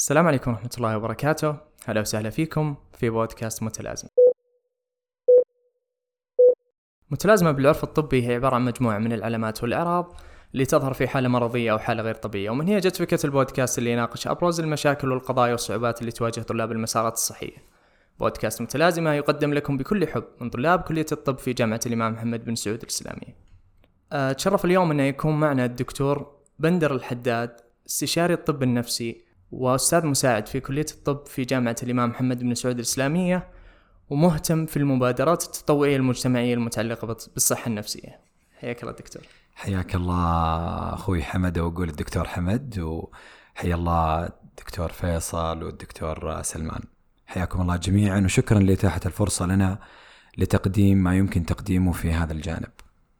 السلام عليكم ورحمة الله وبركاته. هلا وسهلا فيكم في بودكاست متلازم. متلازمة بالعرف الطبي هي عبارة عن مجموعة من العلامات والأعراض اللي تظهر في حالة مرضية أو حالة غير طبيعية. ومن هي جت فكرة البودكاست اللي يناقش أبرز المشاكل والقضايا والصعوبات اللي تواجه طلاب المسارات الصحية. بودكاست متلازمة يقدم لكم بكل حب من طلاب كلية الطب في جامعة الإمام محمد بن سعود الإسلامية أه، تشرف اليوم أنه يكون معنا الدكتور بندر الحداد استشاري الطب النفسي وأستاذ مساعد في كلية الطب في جامعة الإمام محمد بن سعود الإسلامية ومهتم في المبادرات التطوعية المجتمعية المتعلقة بالصحة النفسية. حياك الله دكتور. حياك الله أخوي حمد واقول الدكتور حمد وحيا الله الدكتور فيصل والدكتور سلمان. حياكم الله جميعا وشكرا لإتاحة الفرصة لنا لتقديم ما يمكن تقديمه في هذا الجانب.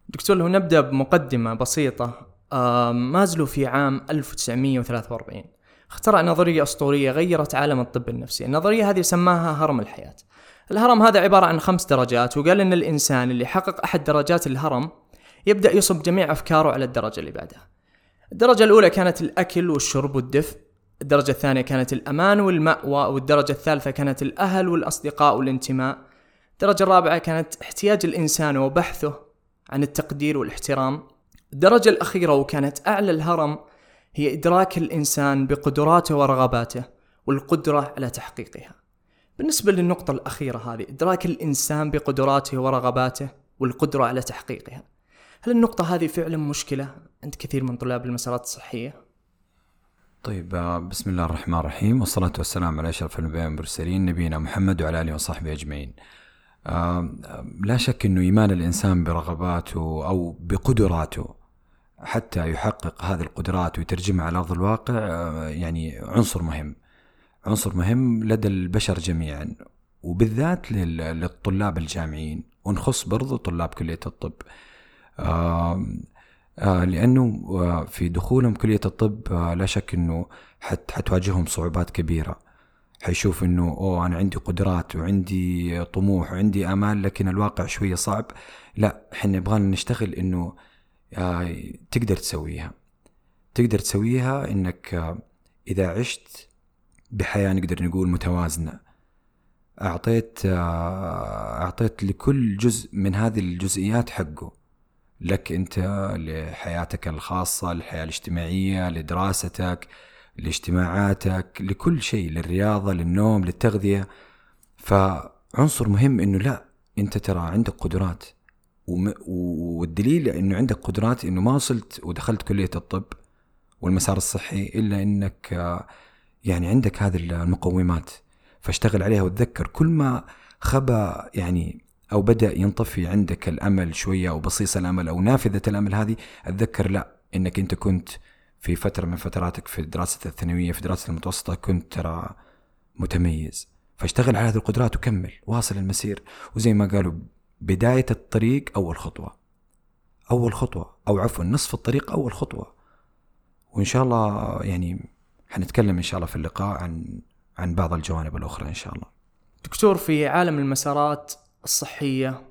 دكتور لو نبدأ بمقدمة بسيطة مازلو في عام 1943 اخترع نظرية أسطورية غيرت عالم الطب النفسي. النظرية هذه سماها هرم الحياة. الهرم هذا عبارة عن خمس درجات وقال أن الإنسان اللي حقق أحد درجات الهرم يبدأ يصب جميع أفكاره على الدرجة اللي بعدها. الدرجة الأولى كانت الأكل والشرب والدفء الدرجة الثانية كانت الأمان والمأوى والدرجة الثالثة كانت الأهل والأصدقاء والانتماء. الدرجة الرابعة كانت احتياج الإنسان وبحثه عن التقدير والاحترام. الدرجة الأخيرة وكانت أعلى الهرم هي إدراك الإنسان بقدراته ورغباته والقدرة على تحقيقها. بالنسبة للنقطة الأخيرة هذه إدراك الإنسان بقدراته ورغباته والقدرة على تحقيقها. هل النقطة هذه فعلا مشكلة عند كثير من طلاب المسارات الصحية؟ طيب آه، بسم الله الرحمن الرحيم والصلاة والسلام على أشرف الأنبياء والمرسلين نبينا محمد وعلى آله وصحبه أجمعين. آه، لا شك أنه إيمان الإنسان برغباته أو بقدراته حتى يحقق هذه القدرات ويترجمها على أرض الواقع آه، يعني عنصر مهم. عنصر مهم لدى البشر جميعا وبالذات للطلاب الجامعيين. ونخص برضو طلاب كلية الطب. آه لأنه آه، في دخولهم كلية الطب لا شك حت حتواجههم صعوبات كبيرة. حيشوف أنه أوه أنا عندي قدرات وعندي طموح وعندي آمال لكن الواقع شوية صعب. لا إحنا نبغى نشتغل آه، تقدر تسويها. تقدر تسويها إنك آه، إذا عشت بحياة نقدر نقول متوازنة. أعطيت آه، أعطيت لكل جزء من هذه الجزئيات حقه. لك أنت لحياتك الخاصة للحياة الاجتماعية لدراستك لاجتماعاتك لكل شيء للرياضة للنوم للتغذية. فعنصر مهم إنه لا أنت ترى عندك قدرات. والدليل إنه عندك قدرات إنه ما وصلت ودخلت كلية الطب والمسار الصحي إلا إنك يعني عندك هذه المقومات فاشتغل عليها وتذكر كل ما خبى يعني أو بدأ ينطفي عندك الأمل شوية أو بصيص الأمل أو نافذة الأمل هذه أتذكر لا إنك أنت كنت في فترة من فتراتك في دراسه الثانوية في دراسه المتوسطة كنت ترى متميز. فاشتغل على هذه القدرات وكمل واصل المسير. وزي ما قالوا بداية الطريق أول خطوة. أول خطوة أو عفوا نصف الطريق أول خطوة. وإن شاء الله يعني حنتكلم إن شاء الله في اللقاء عن عن بعض الجوانب الأخرى إن شاء الله. دكتور في عالم المسارات الصحية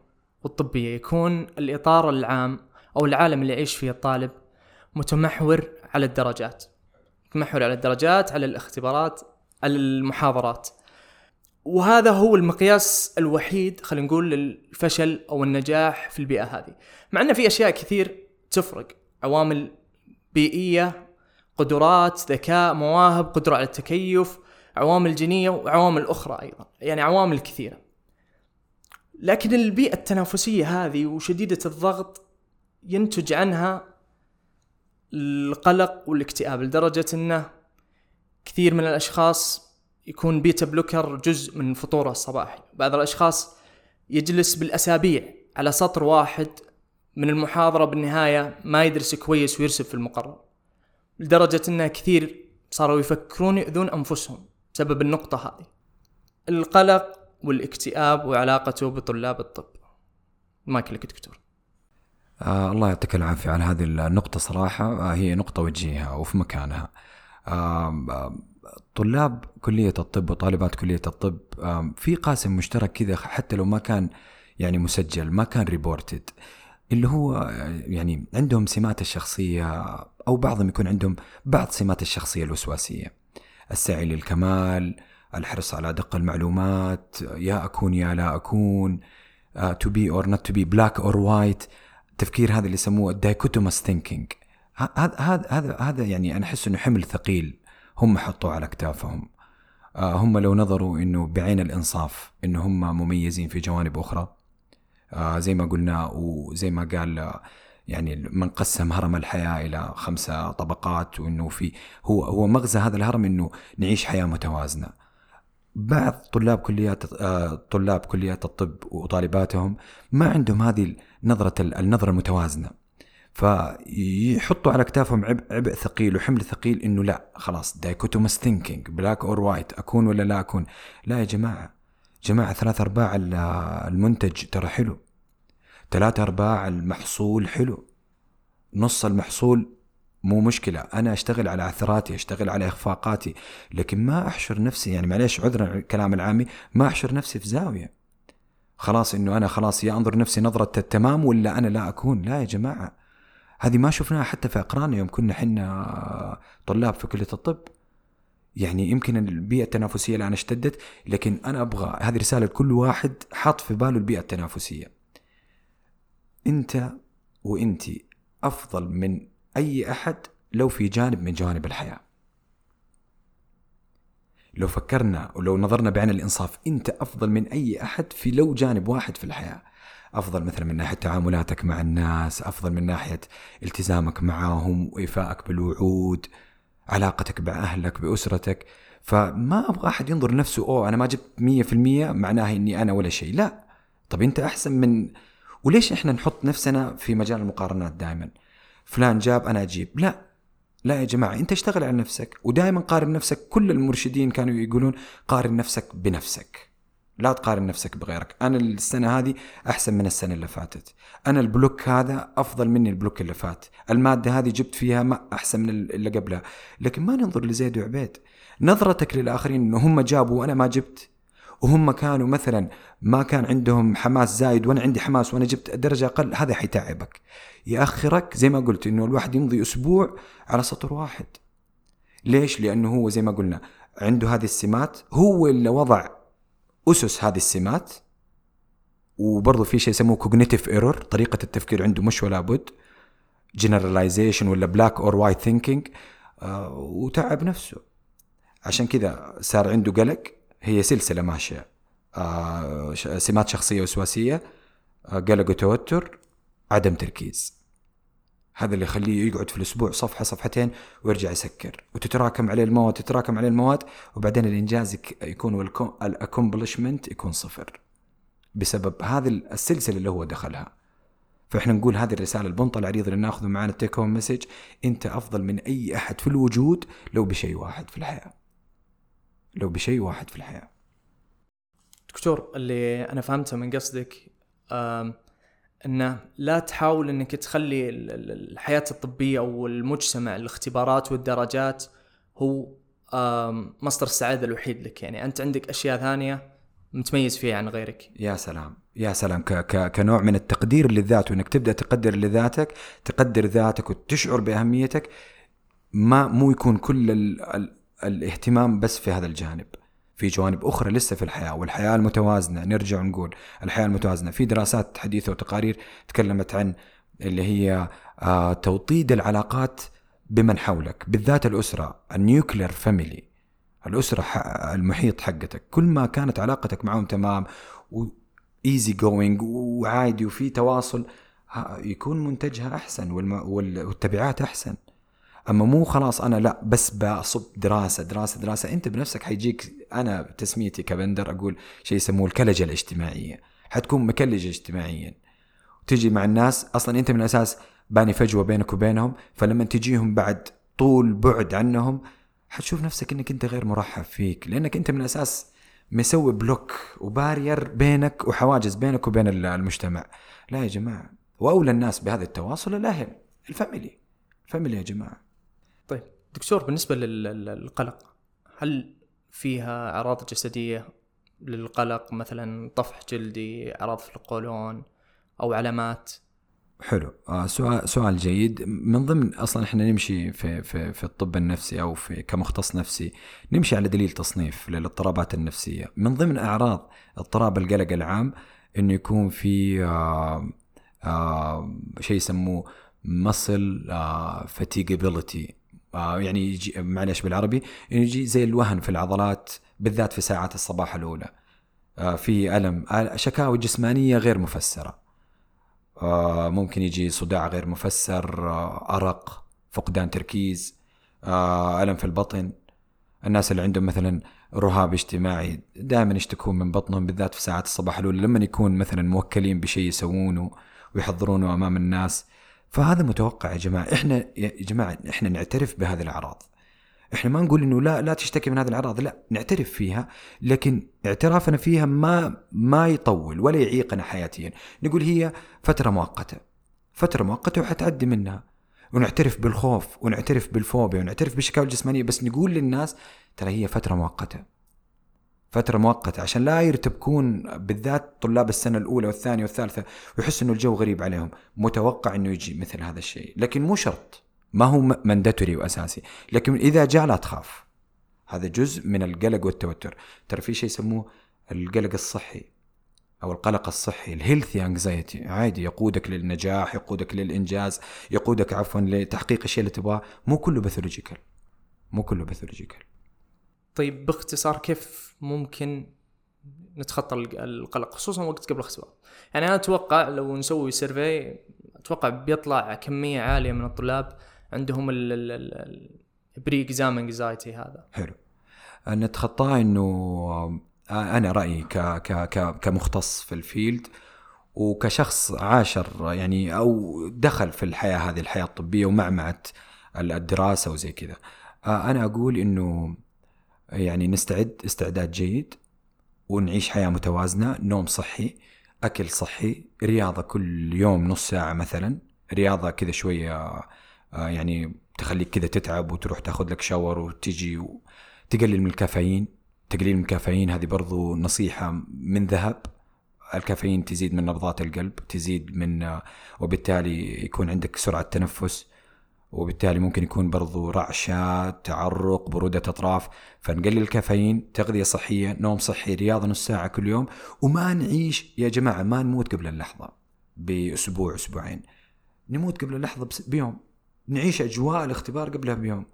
والطبية يكون الإطار العام أو العالم اللي يعيش فيه الطالب متمحور على الدرجات. متمحور على الدرجات على الاختبارات على المحاضرات. وهذا هو المقياس الوحيد خلينا نقول للفشل أو النجاح في البيئة هذه. مع إن في أشياء كثير تفرق. عوامل بيئية قدرات ذكاء مواهب قدرة على التكيف عوامل جينية وعوامل أخرى أيضا. يعني عوامل كثيرة. لكن البيئة التنافسية هذه وشديدة الضغط ينتج عنها القلق والاكتئاب لدرجة إنه كثير من الأشخاص يكون بيتا بلوكر جزء من فطوره الصباحي بعض الأشخاص يجلس بالأسابيع على سطر واحد من المحاضرة بالنهاية ما يدرس كويس ويرسب في المقرر لدرجة إنه كثير صاروا يفكرون يؤذون أنفسهم بسبب النقطة هذه. القلق والاكتئاب وعلاقته بطلاب الطب. ما لك دكتور. آه الله يعطيك العافية على هذه النقطة صراحة. آه هي نقطة وجيهة وفي مكانها. آه طلاب كلية الطب وطالبات كلية الطب في قاسم مشترك كذا حتى لو ما كان يعني مسجل ما كان ريبورتد اللي هو يعني عندهم سمات الشخصية أو بعضهم يكون عندهم بعض سمات الشخصية الوسواسية. السعي للكمال الحرص على ادق المعلومات يا أكون يا لا أكون to be or not to be black or white التفكير هذا اللي يسموه ال dichotomous thinking هذا هذا هذا يعني أنا أحس إنه حمل ثقيل. هم حطوه على اكتافهم آه، هم لو نظروا إنه بعين الإنصاف انه هم مميزين في جوانب أخرى آه، زي ما قلنا وزي ما قال يعني من قسم هرم الحياة إلى خمسة طبقات وإنه في هو هو مغزى هذا الهرم إنه نعيش حياة متوازنة. بعض طلاب كليات آه، طلاب كليات الطب وطالباتهم ما عندهم هذه نظرة النظرة المتوازنة. فيحطوا على اكتافهم عبء, عبء ثقيل وحمل ثقيل إنه لا خلاص dichotomous thinking black or white أكون ولا لا أكون. لا يا جماعة جماعة ثلاث أرباع المنتج ترى حلو. ثلاثة أرباع المحصول حلو. نص المحصول مو مشكلة. أنا أشتغل على عثراتي أشتغل على إخفاقاتي لكن ما أحشر نفسي يعني معليش عذرا الكلام العامي ما أحشر نفسي في زاوية. خلاص إنه أنا خلاص يا أنظر نفسي نظرة التمام ولا أنا لا أكون. لا يا جماعة. هذه ما شفناها حتى في أقراننا يوم كنا حنا طلاب في كلية الطب. يعني يمكن البيئة التنافسية الآن اشتدت لكن أنا أبغى هذه رسالة لكل واحد حاط في باله البيئة التنافسية. أنت وأنت أفضل من أي أحد لو في جانب من جوانب الحياة. لو فكرنا ولو نظرنا بعين الإنصاف أنت أفضل من أي أحد في لو جانب واحد في الحياة. أفضل مثلا من ناحية تعاملاتك مع الناس أفضل من ناحية التزامك معهم وإيفائك بالوعود علاقتك بأهلك بأسرتك. فما أبغى أحد ينظر نفسه أوه أنا ما جبت 100% معناها إني أنا ولا شيء. لا. طب أنت أحسن من وليش إحنا نحط نفسنا في مجال المقارنات دائما فلان جاب أنا أجيب. لا. لا يا جماعة أنت اشتغل على نفسك ودائما قارن نفسك كل المرشدين كانوا يقولون قارن نفسك بنفسك. لا تقارن نفسك بغيرك. أنا السنة هذه أحسن من السنة اللي فاتت. أنا البلوك هذا أفضل مني البلوك اللي فات. المادة هذه جبت فيها ما أحسن من اللي قبلها. لكن ما ننظر لزيد وعبيد. نظرتك للآخرين إنه هم جابوا وأنا ما جبت. وهم كانوا مثلا ما كان عندهم حماس زايد وأنا عندي حماس وأنا جبت درجة أقل هذا حيتعبك. ياخرك زي ما قلت إنه الواحد يمضي أسبوع على سطر واحد. ليش؟ لأنه هو زي ما قلنا عنده هذه السمات هو اللي وضع أسس هذه السمات وبرضه في شيء يسموه cognitive error طريقة التفكير عنده مش ولا بد generalization ولا black or white thinking وتعب نفسه. عشان كذا صار عنده قلق هي سلسلة ماشية. آه سمات شخصية وسواسية آه قلق وتوتر عدم تركيز. هذا اللي يخليه يقعد في الأسبوع صفحة صفحتين ويرجع يسكر. وتتراكم عليه المواد تتراكم عليه المواد وبعدين الانجاز يكون ال accomplishment يكون صفر. بسبب هذه السلسلة اللي هو دخلها. فإحنا نقول هذه الرسالة البنط العريض اللي ناخذه معنا ال take home message أنت أفضل من أي أحد في الوجود لو بشيء واحد في الحياة. لو بشيء واحد في الحياة. دكتور اللي أنا فهمته من قصدك إنه لا تحاول إنك تخلي الحياة الطبية أو المجتمع الاختبارات والدرجات هو مصدر السعادة الوحيد لك. يعني أنت عندك أشياء ثانية متميز فيها عن غيرك. يا سلام يا سلام. ك ك كنوع من التقدير للذات وإنك تبدأ تقدر لذاتك تقدر ذاتك وتشعر بأهميتك ما مو يكون كل ال ال الاهتمام بس في هذا الجانب. في جوانب أخرى لسه في الحياة والحياة المتوازنة نرجع نقول الحياة المتوازنة. في دراسات حديثة وتقارير تكلمت عن اللي هي آه توطيد العلاقات بمن حولك بالذات الأسرة ال nuclear family الأسرة المحيط حقتك. كل ما كانت علاقتك معهم تمام و easy going وعادي وفي تواصل يكون منتجها أحسن والتبعات أحسن. أما مو خلاص أنا لا بس بصب دراسة دراسة دراسة. أنت بنفسك حيجيك أنا تسميتي كبندر أقول شيء يسموه الكلجة الاجتماعية. حتكون مكلج اجتماعيا. تجي مع الناس أصلا أنت من الاساس باني فجوة بينك وبينهم فلما تجيهم بعد طول بعد عنهم حتشوف نفسك إنك أنت غير مرحب فيك لأنك أنت من الاساس مسوي block و barrier بينك وحواجز بينك وبين المجتمع. لا يا جماعة. وأولى الناس بهذا التواصل الأهل ال family. ال family يا جماعة. دكتور بالنسبة للقلق هل فيها أعراض جسدية للقلق؟ مثلا طفح جلدي أعراض في القولون أو علامات؟ حلو. آه سؤال سؤال جيد. من ضمن أصلا إحنا نمشي في في في الطب النفسي أو في كمختص نفسي نمشي على دليل تصنيف للاضطرابات النفسية. من ضمن أعراض اضطراب القلق العام إنه يكون في آه آه شيء يسموه muscle آه يعني يجي معلش بالعربي يجي زي الوهن في العضلات بالذات في ساعات الصباح الأولى. آه في ألم آه، شكاوي جسمانية غير مفسرة. آه، ممكن يجي صداع غير مفسر آه، أرق فقدان تركيز آه، ألم في البطن. الناس اللي عندهم مثلا رهاب اجتماعي دائما يشتكون من بطنهم بالذات في ساعات الصباح الأولى لما يكون مثلا موكلين بشيء يسوونه ويحضرونه أمام الناس. فهذا متوقع يا جماعة. إحنا يا جماعة إحنا نعترف بهذه الأعراض. إحنا ما نقول إنه لا لا تشتكي من هذه الأعراض لا نعترف فيها لكن اعترافنا فيها ما ما يطول ولا يعيقنا حياتيا. نقول هي فترة مؤقتة. فترة مؤقتة وحتعدي منها. ونعترف بالخوف ونعترف بالفوبيا ونعترف بالشكاوى الجسمانية بس نقول للناس ترى هي فترة مؤقتة. فترة مؤقتة عشان لا يرتبكون بالذات طلاب السنة الأولى والثانية والثالثة ويحسوا إنه الجو غريب عليهم. متوقع إنه يجي مثل هذا الشيء لكن مو شرط. ما هو mandatory وأساسي. لكن إذا جاء لا تخاف. هذا جزء من القلق والتوتر. ترى في شيء يسموه القلق الصحي أو القلق الصحي ال healthy anxiety عادي يقودك للنجاح يقودك للإنجاز يقودك عفوا لتحقيق الشيء اللي تبغاه. مو كله pathological مو كله pathological طيب باختصار كيف ممكن نتخطى القلق خصوصا وقت قبل الاختبار يعني أنا أتوقع لو نسوي survey أتوقع بيطلع كمية عالية من الطلاب عندهم ال pre exam anxiety هذا. حلو. نتخطاه إنه آه، أنا رأيي ك ك ك كمختص في ال field وكشخص عاشر يعني أو دخل في الحياة هذه الحياة الطبية ومعمعة الدراسة وزي كذا. آه، أنا أقول إنه يعني نستعد استعداد جيد ونعيش حياة متوازنة نوم صحي أكل صحي رياضة كل يوم نص ساعة مثلا رياضة كذا شوية آه، يعني تخليك كذا تتعب وتروح تاخذ لك شاور وتجي وتقلل من الكافيين. تقليل من الكافيين هذه برضو نصيحة من ذهب. الكافيين تزيد من نبضات القلب تزيد من آه، وبالتالي يكون عندك سرعة تنفس. وبالتالي ممكن يكون برضو رعشة تعرق برودة أطراف. فنقلل الكافيين تغذية صحية نوم صحي رياضة نص ساعة كل يوم وما نعيش يا جماعة ما نموت قبل اللحظة بأسبوع أسبوعين. نموت قبل اللحظة بيوم. نعيش أجواء الاختبار قبلها بيوم.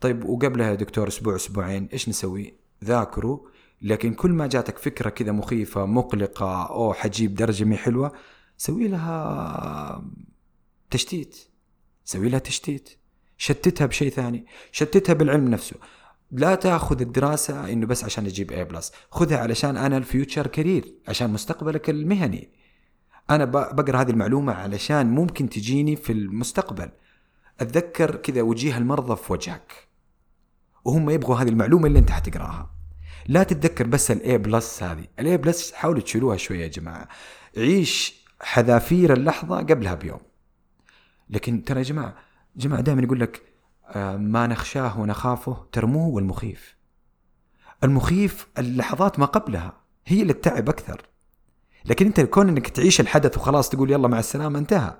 طيب وقبلها دكتور أسبوع أسبوعين إيش نسوي؟ ذاكروا. لكن كل ما جاتك فكرة كذا مخيفة مقلقة أو حجيب درجة مي حلوة سوي لها تشتيت. سوي لها تشتيت. شتتها بشيء ثاني. شتتها بالعلم نفسه. لا تأخذ الدراسة إنه بس عشان أجيب A plus خذها علشان أنا ال future career عشان مستقبلك المهني. أنا بقرأ هذه المعلومة علشان ممكن تجيني في المستقبل. أتذكر كذا وجيه المرضى في وجهك. وهم يبغوا هذه المعلومة اللي أنت حتقراها. لا تتذكر بس ال A plus هذه. ال A plus حاولوا تشيلوها شوية يا جماعة. عيش حذافير اللحظة قبلها بيوم. لكن ترى يا جماعة جماعة دائما يقول لك آه، ما نخشاه ونخافه ترموه والمخيف. المخيف اللحظات ما قبلها هي اللي تتعب أكثر. لكن أنت كون إنك تعيش الحدث وخلاص تقول يلا مع السلامة انتهى.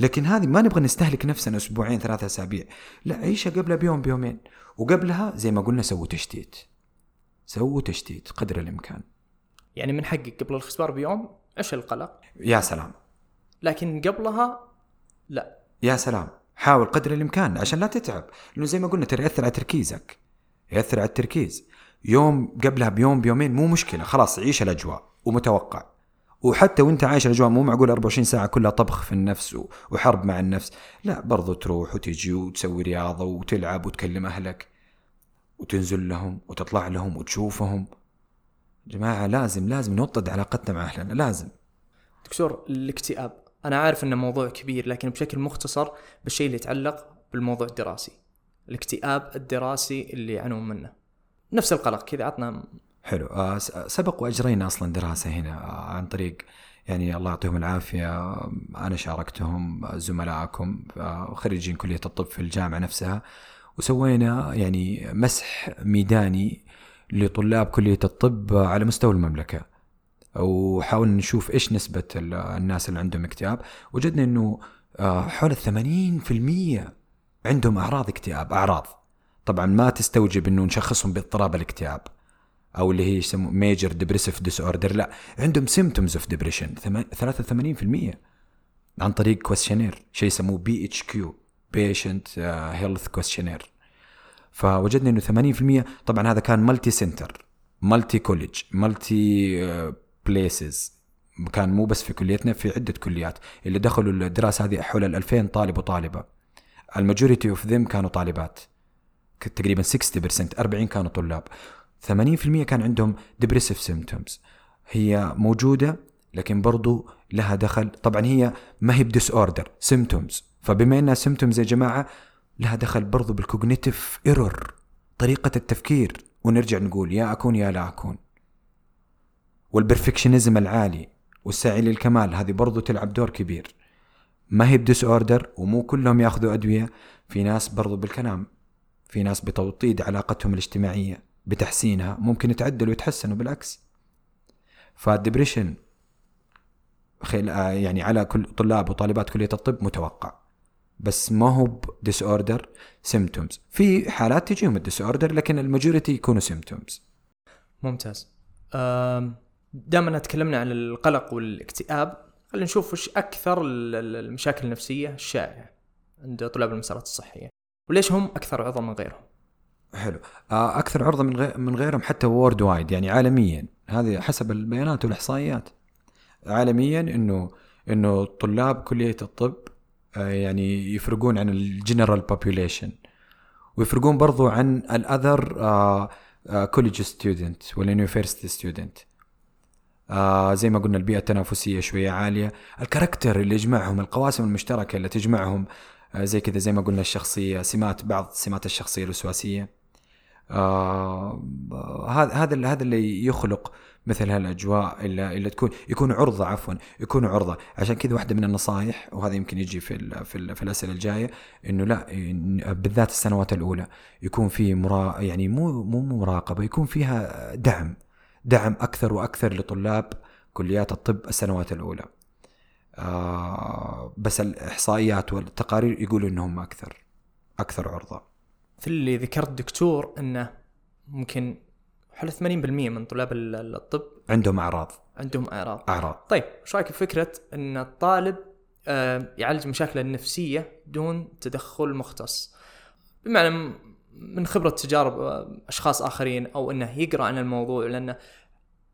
لكن هذه ما نبغى نستهلك نفسنا أسبوعين ثلاثة أسابيع. لا عيشها قبلها بيوم بيومين. وقبلها زي ما قلنا سووا تشتيت. سووا تشتيت قدر الإمكان. يعني من حقك قبل الاختبار بيوم عش القلق؟ يا سلام. لكن قبلها لا. يا سلام حاول قدر الإمكان عشان لا تتعب لأنه زي ما قلنا ترى يأثر على تركيزك يأثر على التركيز. يوم قبلها بيوم بيومين مو مشكلة خلاص عيش الأجواء ومتوقع. وحتى وأنت عايش الأجواء مو معقول 24 ساعة كلها طبخ في النفس وحرب مع النفس لا برضو تروح وتجي وتسوي رياضة وتلعب وتكلم أهلك وتنزل لهم وتطلع لهم وتشوفهم. جماعة لازم لازم نوطد علاقتنا مع أهلنا لازم. دكتور الاكتئاب أنا عارف إنه موضوع كبير لكن بشكل مختصر بالشيء اللي يتعلق بالموضوع الدراسي الاكتئاب الدراسي اللي يعانون منه. نفس القلق كذا عطنا حلو. آه، سبق وأجرينا أصلا دراسة هنا آه، عن طريق يعني الله يعطيهم العافية أنا شاركتهم زملائكم آه، خريجين كلية الطب في الجامعة نفسها وسوينا يعني مسح ميداني لطلاب كلية الطب على مستوى المملكة. وحاولنا نشوف إيش نسبة ال- الناس اللي عندهم اكتئاب. وجدنا إنه آه، حول الثمانين في المية عندهم أعراض اكتئاب أعراض. طبعا ما تستوجب إنه نشخصهم باضطراب الاكتئاب أو اللي هي يسموه major depressive disorder لا عندهم symptoms of depression 83% عن طريق questionnaire شيء يسموه PHQ patient health questionnaire فوجدنا إنه 80% طبعا هذا كان multi center multi college multi places كان مو بس في كليتنا في عدة كليات. اللي دخلوا الدراسة هذه حول ال 2000 طالب وطالبة. ال majority of them كانوا طالبات. تقريبا 60% 40 كانوا طلاب. 80% كان عندهم depressive symptoms هي موجودة لكن برضو لها دخل. طبعا هي ما هي ب disorder symptoms فبما إنها symptoms يا جماعة لها دخل برضو بال cognitive error طريقة التفكير. ونرجع نقول يا أكون يا لا أكون. وال perfectionism العالي والسعي للكمال هذه برضو تلعب دور كبير. ما هي ب disorder ومو كلهم ياخذوا أدوية في ناس برضو بالكلام في ناس بتوطيد علاقتهم الاجتماعية بتحسينها ممكن يتعدلوا ويتحسنوا بالعكس. فال depression خل... آه يعني على كل طلاب وطالبات كلية الطب متوقع. بس ما هو ب disorder symptoms في حالات تجيهم ال disorder لكن ال majority يكونوا symptoms ممتاز. دائما تكلمنا عن القلق والاكتئاب خلينا نشوف وش أكثر ال- ال- المشاكل النفسية الشائعة عند طلاب المسارات الصحية وليش هم أكثر عرضة من غيرهم؟ حلو. آه، أكثر عرضة من غير من غيرهم حتى وورد وايد يعني عالميا. هذه حسب البيانات والإحصائيات. عالميا انه إنه طلاب كلية الطب آه، يعني يفرقون عن ال general population ويفرقون برضو عن ال other college student وال university student آه زي ما قلنا البيئة التنافسية شوية عالية. ال character اللي يجمعهم القواسم المشتركة اللي تجمعهم آه زي كذا زي ما قلنا الشخصية سمات بعض سمات الشخصية الوسواسية. آه هذا هذا هذا اللي يخلق مثل هالأجواء اللي, اللي تكون يكون عرضة عفوا يكون عرضة. عشان كذا واحدة من النصائح وهذا يمكن يجي في ال في, ال في الأسئلة الجاية إنه لا بالذات السنوات الأولى يكون في مرا يعني مو مو مراقبة يكون فيها دعم. دعم أكثر وأكثر لطلاب كليات الطب السنوات الأولى. آه بس الإحصائيات والتقارير يقولوا إنهم أكثر أكثر عرضة. مثل اللي ذكرت دكتور إنه ممكن حول 80% من طلاب ال- الطب عندهم أعراض. عندهم أعراض. أعراض. طيب رأيك في فكره إن الطالب آه، يعالج مشاكله النفسية دون تدخل مختص؟ بمعنى من خبرة تجارب آه، أشخاص آخرين أو إنه يقرأ عن الموضوع لأنه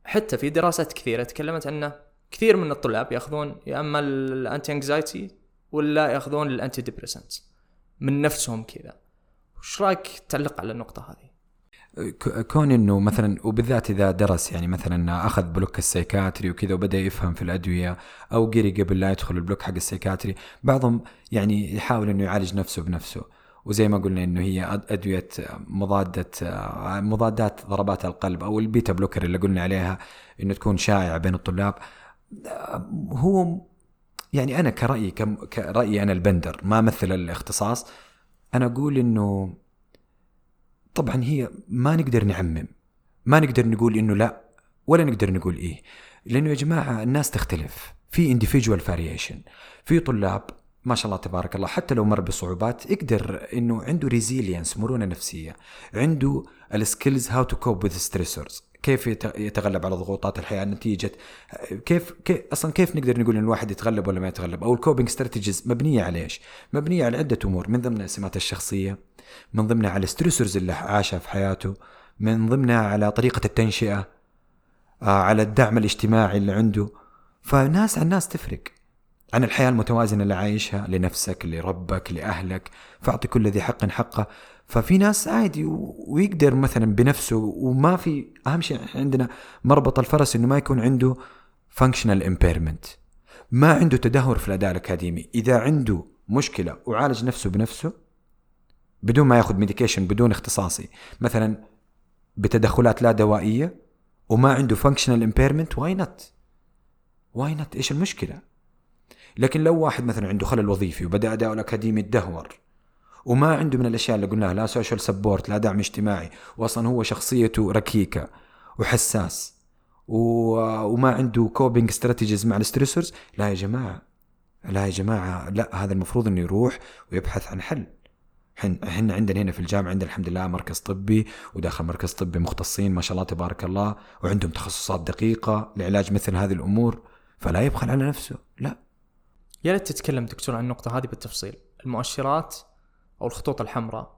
حتى في دراسات كثيرة تكلمت عنه كثير من الطلاب يأخذون يا أما ال anti anxiety ولا يأخذون ال antidepressant من نفسهم كذا. وش رأيك تعلق على النقطة هذه؟ كون إنه مثلا وبالذات إذا درس يعني مثلا أخذ block ال psychiatry وكذا وبدأ يفهم في الأدوية أو قرأ قبل لا يدخل ال block حق ال psychiatry بعضهم يعني يحاول إنه يعالج نفسه بنفسه. وزي ما قلنا إنه هي أدوية مضادة مضادات ضربات القلب أو ال beta blocker اللي قلنا عليها إنه تكون شائعة بين الطلاب. هو يعني أنا كرأيي كرأيي أنا البندر ما امثل الاختصاص. أنا أقول إنه طبعا هي ما نقدر نعمم ما نقدر نقول إنه لا ولا نقدر نقول إيه. لأنه يا جماعة الناس تختلف. في individual variation في طلاب ما شاء الله تبارك الله. حتى لو مر بصعوبات يقدر إنه عنده resilience مرونة نفسية. عنده ال skills how to cope with stressors كيف يت- يتغلب على ضغوطات الحياة نتيجة كيف, كيف أصلا كيف نقدر نقول ان الواحد يتغلب ولا ما يتغلب؟ أو ال coping strategies مبنية على إيش؟ مبنية على عدة أمور. من ضمنها سمات الشخصية من ضمنها على ال stressors اللي عاشها في حياته من ضمنها على طريقة التنشئة آه، على الدعم الاجتماعي اللي عنده. فناس عن ناس تفرق. عن الحياة المتوازنة اللي عايشها لنفسك لربك لأهلك. فأعطي كل ذي حق حقه. ففي ناس عادي ويقدر مثلا بنفسه وما في أهم شيء عندنا مربط الفرس إنه ما يكون عنده functional impairment. ما عنده تدهور في الأداء الأكاديمي. إذا عنده مشكلة وعالج نفسه بنفسه بدون ما ياخذ ميديكيشن بدون اختصاصي مثلا بتدخلات لا دوائية وما عنده functional impairment why not why not إيش المشكلة؟ لكن لو واحد مثلا عنده خلل وظيفي وبدأ اداؤه الأكاديمي يتدهور وما عنده من الأشياء اللي قلناها لا social support لا دعم اجتماعي واصلا هو شخصيته ركيكة وحساس و- وما عنده coping strategies مع ال stressors لا يا جماعة لا يا جماعة لا هذا المفروض إنه يروح ويبحث عن حل. حن إحنا عندنا هنا في الجامعة عندنا الحمد لله مركز طبي وداخل مركز طبي مختصين ما شاء الله تبارك الله وعندهم تخصصات دقيقة لعلاج مثل هذه الأمور فلا يبخل على نفسه لا. يا ريت تتكلم دكتور عن النقطة هذه بالتفصيل. المؤشرات أو الخطوط الحمراء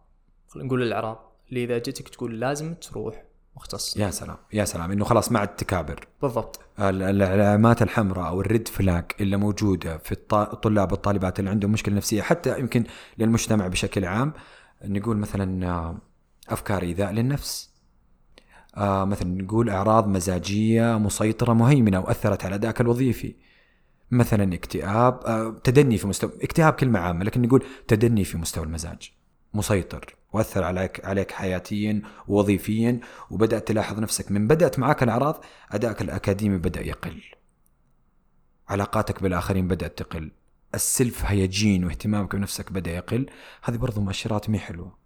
خلينا نقول الأعراض اللي إذا جتك تقول لازم تروح مختص. يا سلام يا سلام إنه خلاص ما عاد تكابر. بالضبط. ال- العلامات الحمراء أو الريد فلاج اللي موجودة في الط- الطلاب والطالبات اللي عندهم مشكلة نفسية حتى يمكن للمجتمع بشكل عام نقول مثلا آه، أفكار إيذاء للنفس. آه، مثلا نقول إعراض مزاجية مسيطرة مهيمنة وأثرت على أدائك الوظيفي. مثلا اكتئاب آه، تدني في مستوى اكتئاب كلمة عامة لكن نقول تدني في مستوى المزاج. مسيطر وأثر عليك عليك حياتيا ووظيفيا وبدأت تلاحظ نفسك. من بدأت معك الأعراض أدائك الأكاديمي بدأ يقل. علاقاتك بالآخرين بدأت تقل. السلف هيجين واهتمامك بنفسك بدأ يقل. هذه برضو مؤشرات مي حلوة.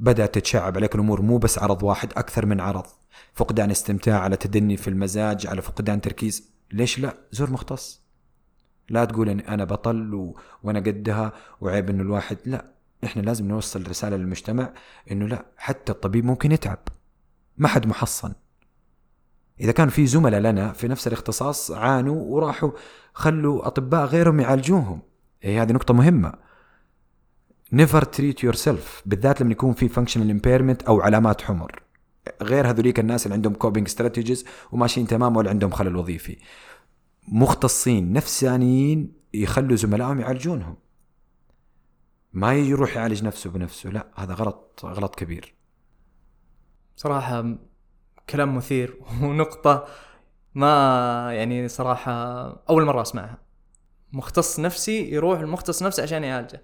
بدأت تتشعب عليك الأمور مو بس عرض واحد أكثر من عرض. فقدان استمتاع على تدني في المزاج على فقدان تركيز. ليش لا؟ زور مختص. لا تقول إن أنا بطل و... وأنا قدها وعيب إنه الواحد لا إحنا لازم نوصل رسالة للمجتمع إنه لا حتى الطبيب ممكن يتعب. ما حد محصن. إذا كان في زملاء لنا في نفس الاختصاص عانوا وراحوا خلوا أطباء غيرهم يعالجوهم. هي هذه نقطة مهمة. never treat yourself بالذات لما يكون في functional impairment أو علامات حمر. غير هذوليك الناس اللي عندهم coping strategies وماشيين تمام ولا عندهم خلل وظيفي. مختصين نفسانيين يخلوا زملائهم يعالجونهم. ما يروح يعالج نفسه بنفسه لا هذا غلط غلط كبير. صراحة كلام مثير ونقطة ما يعني صراحة أول مرة أسمعها. مختص نفسي يروح المختص نفسي عشان يعالجه.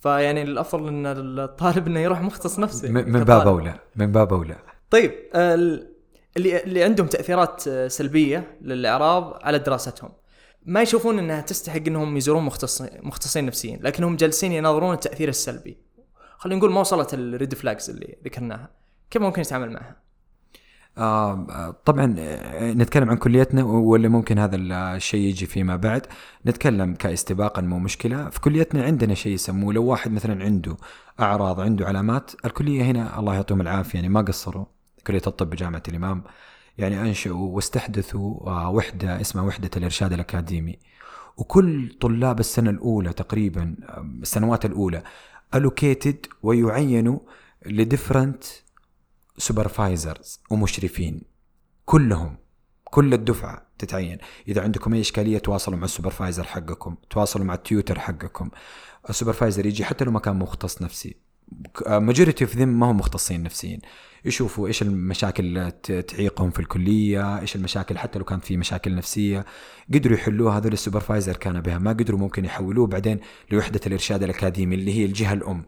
فيعني الأفضل أن الطالب أنه يروح مختص نفسي من. باب أولى من باب أولى. طيب ال- اللي اللي عندهم تأثيرات آه، سلبية للإعراض على دراستهم. ما يشوفون إنها تستحق إنهم يزورون مختص مختصين نفسيين لكنهم جالسين يناظرون التأثير السلبي. خلينا نقول ما وصلت الريد فلاجز اللي ذكرناها. كيف ممكن يتعامل معها؟ آه آه، طبعا آه، نتكلم عن كليتنا ولا ممكن هذا الشيء يجي فيما بعد. نتكلم كاستباقا مو مشكلة. في كليتنا عندنا شيء يسموه لو واحد مثلا عنده أعراض عنده علامات الكلية هنا الله يعطيهم العافية يعني ما قصروا. كلية الطب جامعه الإمام. يعني انشأوا واستحدثوا آه، وحدة اسمها وحدة الإرشاد الأكاديمي. وكل طلاب السنة الأولى تقريبا السنوات الأولى allocated ويعينوا ل different supervisors ومشرفين. كلهم كل الدفعة تتعين. إذا عندكم أي إشكالية تواصلوا مع ال supervisor حقكم تواصلوا مع ال tutor حقكم. ال supervisor يجي حتى لو ما كان مختص نفسي. majority of them ما هم مختصين نفسيين يشوفوا إيش المشاكل اللي تعيقهم في الكلية إيش المشاكل حتى لو كان في مشاكل نفسية قدروا يحلوها. هذول ال supervisor كان بها ما قدروا ممكن يحولوه بعدين لوحدة الإرشاد الأكاديمي اللي هي الجهة الأم.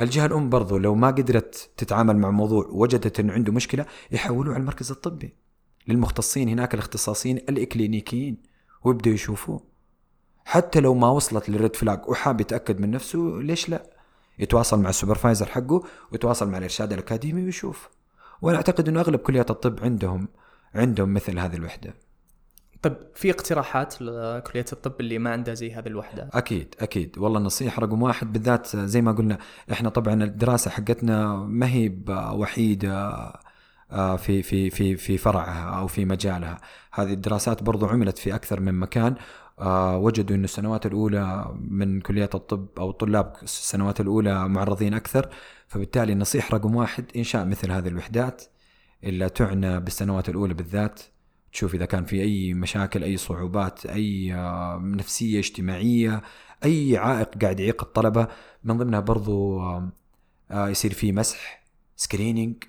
الجهة الأم برضو لو ما قدرت تتعامل مع موضوع وجدت انه عنده مشكلة يحولوه على المركز الطبي. للمختصين هناك الاختصاصيين الإكلينيكيين ويبدأوا يشوفوه. حتى لو ما وصلت لل red flag وحاب يتأكد من نفسه ليش لا؟ يتواصل مع ال supervisor حقه ويتواصل مع الإرشاد الأكاديمي ويشوف. وأنا أعتقد إنه أغلب كليات الطب عندهم عندهم مثل هذه الوحدة. طيب في اقتراحات لكلية الطب اللي ما عندها زي هذه الوحدة؟ أكيد أكيد. والله النصيحة رقم واحد بالذات زي ما قلنا إحنا طبعا الدراسة حقتنا ما هي وحيده آه، في في في في فرعها أو في مجالها. هذه الدراسات برضو عملت في أكثر من مكان وجدوا انه السنوات الأولى من كليات الطب أو الطلاب السنوات الأولى معرضين أكثر فبالتالي النصيحه رقم واحد انشاء مثل هذه الوحدات اللي تعنى بالسنوات الأولى بالذات. تشوف إذا كان في أي مشاكل أي صعوبات أي آه، نفسية اجتماعية أي عائق قاعد يعيق الطلبة. من ضمنها برضو آه، آه، يصير في مسح screening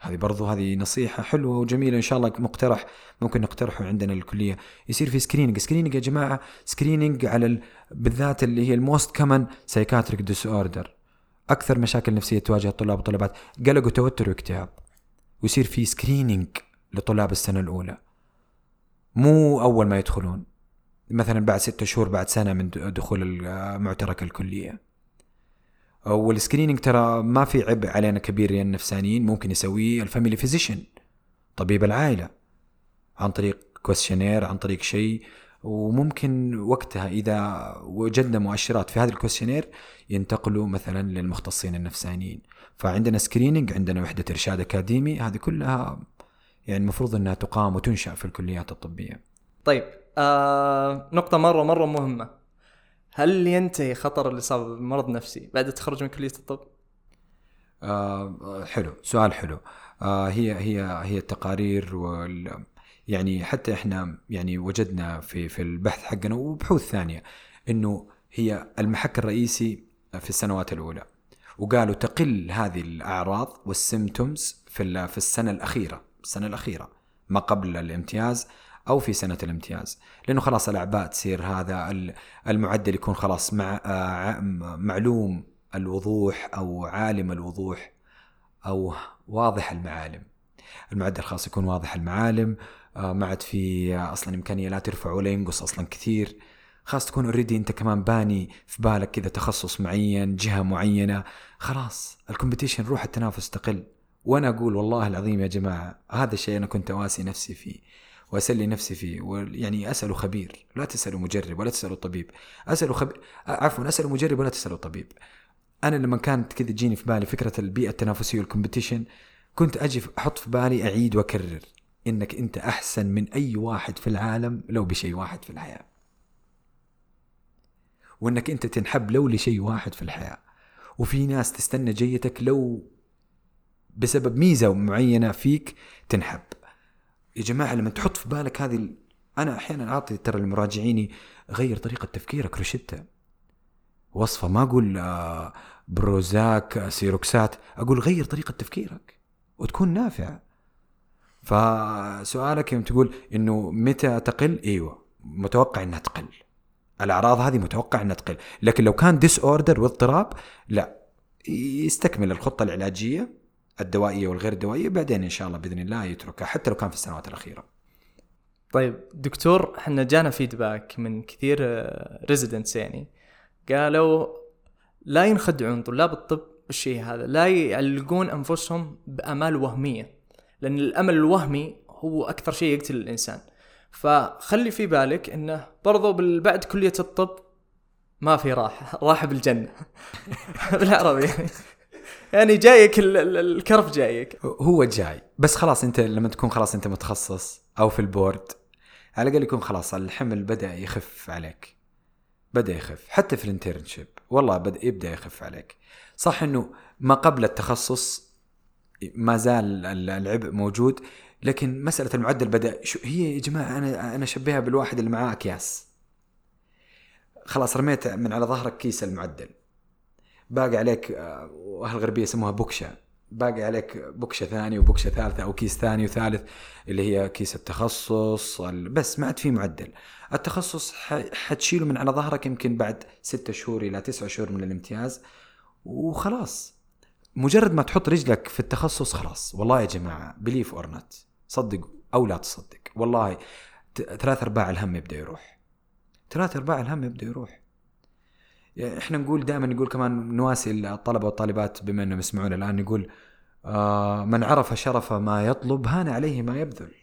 هذه برضو هذه نصيحة حلوة وجميلة إن شاء الله مقترح ممكن نقترحه عندنا الكلية يصير في screening screening يا جماعة screening على ال... بالذات اللي هي ال most common psychiatric disorder أكثر مشاكل نفسية تواجه الطلاب والطلبات. قلق وتوتر واكتئاب. ويصير في screening لطلاب السنة الأولى. مو أول ما يدخلون. مثلا بعد ستة شهور بعد سنة من دخول معترك الكلية. وال screening ترى ما في عبء علينا كبير للنفسانيين ممكن يسويه ال family physician طبيب العائلة عن طريق questionnaire عن طريق شيء وممكن وقتها إذا وجدنا مؤشرات في هذا ال questionnaire ينتقلوا مثلا للمختصين النفسانيين. فعندنا screening عندنا وحدة إرشاد اكاديمي هذه كلها يعني المفروض إنها تقام وتنشأ في الكليات الطبية. طيب آه نقطة مرة مرة مهمة. هل ينتهي خطر الاصابه بمرض نفسي بعد التخرج من كلية الطب؟ آه حلو سؤال حلو. آه هي هي هي التقارير وال يعني حتى إحنا يعني وجدنا في في البحث حقنا وبحوث ثانية إنه هي المحك الرئيسي في السنوات الأولى وقالوا تقل هذه الأعراض والسيمتومز في في السنة الأخيرة السنة الأخيرة ما قبل الامتياز أو في سنة الامتياز. لأنه خلاص الأعباء تصير هذا المعدل يكون خلاص مع آه، معلوم الوضوح أو عالم الوضوح أو واضح المعالم. المعدل خلاص يكون واضح المعالم آه، ما عاد في أصلا إمكانية لا ترفع ولا ينقص أصلا كثير. خلاص تكون already أنت كمان باني في بالك كذا تخصص معين جهة معينة. خلاص ال competition روح التنافس تقل. وأنا أقول والله العظيم يا جماعة هذا الشيء أنا كنت أواسي نفسي فيه. وأسلي نفسي فيه. يعني اسأل خبير لا تسأل مجرب ولا تساله طبيب. اساله خب... عفوا اساله مجرب ولا تساله طبيب. أنا لما كانت كذا تجيني في بالي فكرة البيئة التنافسية والكومبيتيشن كنت أجي أحط في بالي أعيد وأكرر إنك أنت أحسن من أي واحد في العالم لو بشيء واحد في الحياة. وإنك أنت تنحب لو لشيء واحد في الحياة. وفي ناس تستنى جيتك لو بسبب ميزة معينة فيك تنحب. يا جماعة لما تحط في بالك هذه ال... أنا أحيانا أعطي ترى لمراجعيني غير طريقة تفكيرك روشتة. وصفة ما أقول آه، بروزاك آه، سيروكسات أقول غير طريقة تفكيرك وتكون نافعة. فسؤالك يوم تقول إنه متى تقل؟ إيوه متوقع إنها تقل. الأعراض هذه متوقع إنها تقل. لكن لو كان disorder واضطراب لا يستكمل الخطة العلاجية. الدوائية والغير الدوائية بعدين إن شاء الله بإذن الله يتركها حتى لو كان في السنوات الأخيرة. طيب دكتور إحنا جانا feedback من كثير residents يعني. قالوا لا ينخدعون طلاب الطب بالشيء هذا لا يعلقون أنفسهم بأمال وهمية لأن الأمل الوهمي هو أكثر شيء يقتل الإنسان. فخلي في بالك إنه برضو بعد كلية الطب ما في راحة راحة بالجنة. بالعربي يعني. يعني جايك الكرف جايك. هو جاي. بس خلاص انت لما تكون خلاص انت متخصص أو في ال board على الأقل يكون خلاص الحمل بدأ يخف عليك. بدأ يخف. حتى في ال internship. والله بدا يبدأ يخف عليك. صح إنه ما قبل التخصص ما زال العبء موجود لكن مسألة المعدل بدأ شو هي يا جماعة أنا أنا أشبهها بالواحد اللي معاه أكياس. خلاص رميت من على ظهرك كيس المعدل. باقي عليك واهل الغربيه يسموها بوكشة. باقي عليك بوكشة ثانية وبوكشة ثالثة أو كيس ثاني وثالث اللي هي كيس التخصص بس ما عاد في معدل. التخصص حتشيله من على ظهرك يمكن بعد ستة شهور إلى تسعة شهور من الامتياز وخلاص. مجرد ما تحط رجلك في التخصص خلاص. والله يا جماعة believe it or not صدق أو لا تصدق. والله ثلاث أرباع الهم يبدأ يروح. ثلاث أرباع الهم يبدأ يروح. إحنا نقول دائما نقول كمان نواسي الطلبة والطالبات بما إنهم يسمعون الآن نقول آه من عرف شرف ما يطلب هان عليه ما يبذل.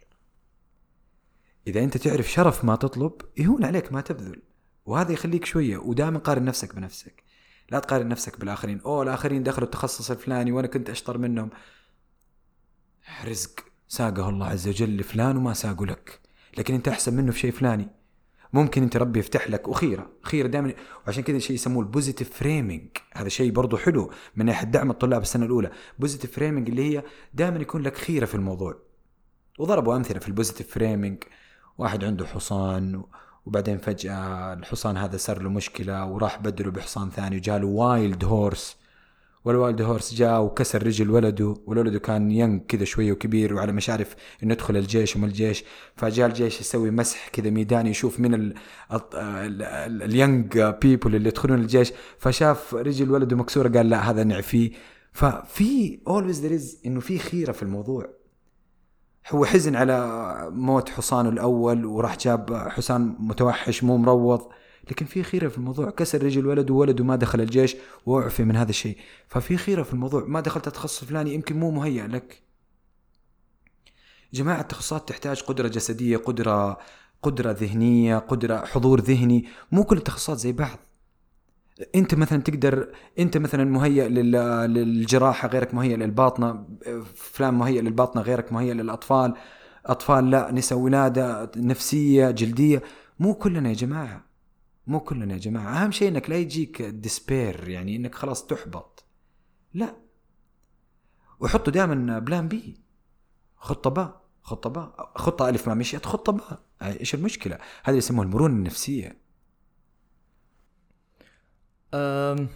إذا أنت تعرف شرف ما تطلب يهون عليك ما تبذل. وهذا يخليك شوية ودائما قارن نفسك بنفسك. لا تقارن نفسك بالآخرين. أوه الآخرين دخلوا التخصص الفلاني وأنا كنت أشطر منهم. رزق ساقه الله عز وجل لفلان وما ساقه لك. لكن أنت أحسن منه في شيء فلاني. ممكن أنت ربي يفتح لك وخيره خيره دائما. وعشان كذا شيء يسموه ال positive framing. هذا شيء برضه حلو من ناحيه دعم الطلاب السنة الأولى. positive framing اللي هي دائما يكون لك خيرة في الموضوع. وضربوا أمثلة في ال positive framing. واحد عنده حصان وبعدين فجأة الحصان هذا صار له مشكلة وراح بدله بحصان ثاني وجاله wild horse. وال wild horse جاء وكسر رجل ولده ولده كان young كذا شوية وكبير وعلى مشارف إنه يدخل الجيش وما الجيش. فجاء الجيش يسوي مسح كذا ميداني يشوف من ال young people اللي يدخلون الجيش. فشاف رجل ولده مكسورة قال لا هذا نعفيه ففي always there is إنه في خيرة في الموضوع. هو حزن على موت حصانه الأول وراح جاب حصان متوحش مو مروض. لكن في خيرة في الموضوع. كسر رجل ولده وولده ما دخل الجيش واعفي من هذا الشيء. ففي خيرة في الموضوع. ما دخلت التخصص الفلاني يمكن مو مهيأ لك. جماعة التخصصات تحتاج قدرة جسدية قدرة قدرة ذهنية قدرة حضور ذهني. مو كل التخصصات زي بعض. انت مثلا تقدر انت مثلا مهيئ لل- للجراحة غيرك مهيئ للباطنة. فلان مهيئ للباطنة غيرك مهيئ للأطفال. أطفال لا نساء ولادة نفسية جلدية. مو كلنا يا جماعة. مو كلنا يا جماعة. أهم شيء إنك لا يجيك ديسبير يعني إنك خلاص تحبط. لا. وحطوا دائما plan B خطه باء خطه باء خطه ألف ما مشيت خطه باء إيش المشكلة؟ هذا يسموه المرونة النفسية. أم،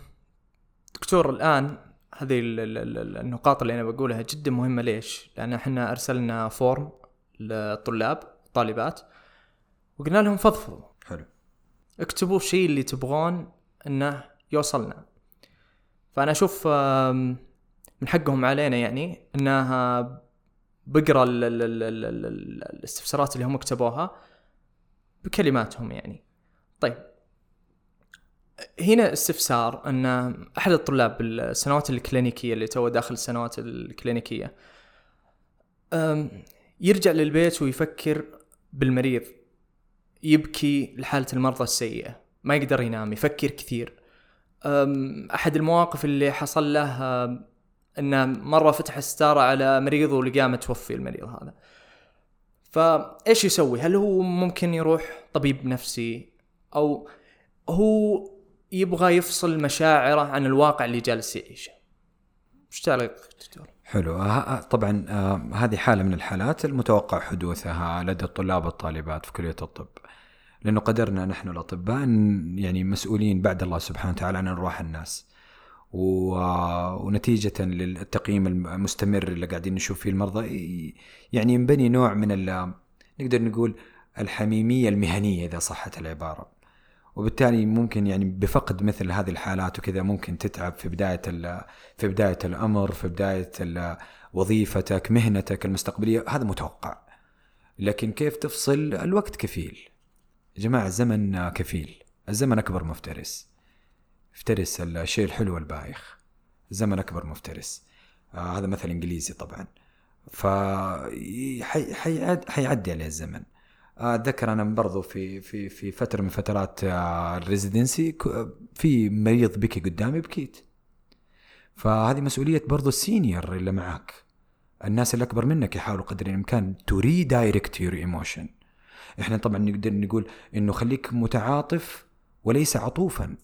دكتور الآن هذه ال- ال- ال- النقاط اللي أنا بقولها جدا مهمة. ليش؟ لأن إحنا أرسلنا form للطلاب طالبات وقلنا لهم فضفضوا. اكتبوا الشيء اللي تبغون إنه يوصلنا. فأنا أشوف من حقهم علينا يعني انه بقرأ ال- ال- ال- ال- ال- ال- الاستفسارات اللي هم كتبوها بكلماتهم يعني. طيب. هنا استفسار إن أحد الطلاب بالسنوات الكلينيكية اللي تو داخل السنوات الكلينيكية يرجع للبيت ويفكر بالمريض. يبكي لحالة المرضى السيئة. ما يقدر ينام يفكر كثير. أحد المواقف اللي حصل له أنه مرة فتح الستارة على مريض ولقاه متوفي المريض هذا. فإيش يسوي؟ هل هو ممكن يروح طبيب نفسي؟ أو هو يبغى يفصل مشاعره عن الواقع اللي جالس يعيشه؟ إيش تعليق دكتور؟ حلو. آه، آه، طبعا آه، هذه حالة من الحالات المتوقع حدوثها لدى الطلاب والطالبات في كلية الطب. لأنه قدرنا نحن الأطباء يعني مسؤولين بعد الله سبحانه وتعالى عن أرواح الناس. و- ونتيجة للتقييم المستمر اللي قاعدين نشوف فيه المرضى يعني ينبني نوع من ال- نقدر نقول الحميمية المهنية إذا صحت العبارة. وبالتالي ممكن يعني بفقد مثل هذه الحالات وكذا ممكن تتعب في بداية ال- في بداية الأمر في بداية ال- وظيفتك مهنتك المستقبلية هذا متوقع. لكن كيف تفصل؟ الوقت كفيل. يا جماعة الزمن كفيل. الزمن أكبر مفترس. افترس الشيء الحلو والبايخ. الزمن أكبر مفترس. آه هذا مثل إنجليزي طبعا. ف حي- حيعد- حيعدي عليه الزمن. آه، أتذكر أنا برضو في في في فترة من فترات آه، ال residency في مريض بكي قدامي بكيت. فهذه مسؤولية برضو ال senior اللي معك الناس اللي اكبر منك يحاولوا قدر الإمكان to redirect your emotion إحنا طبعا نقدر نقول إنه خليك متعاطف وليس عطوفا.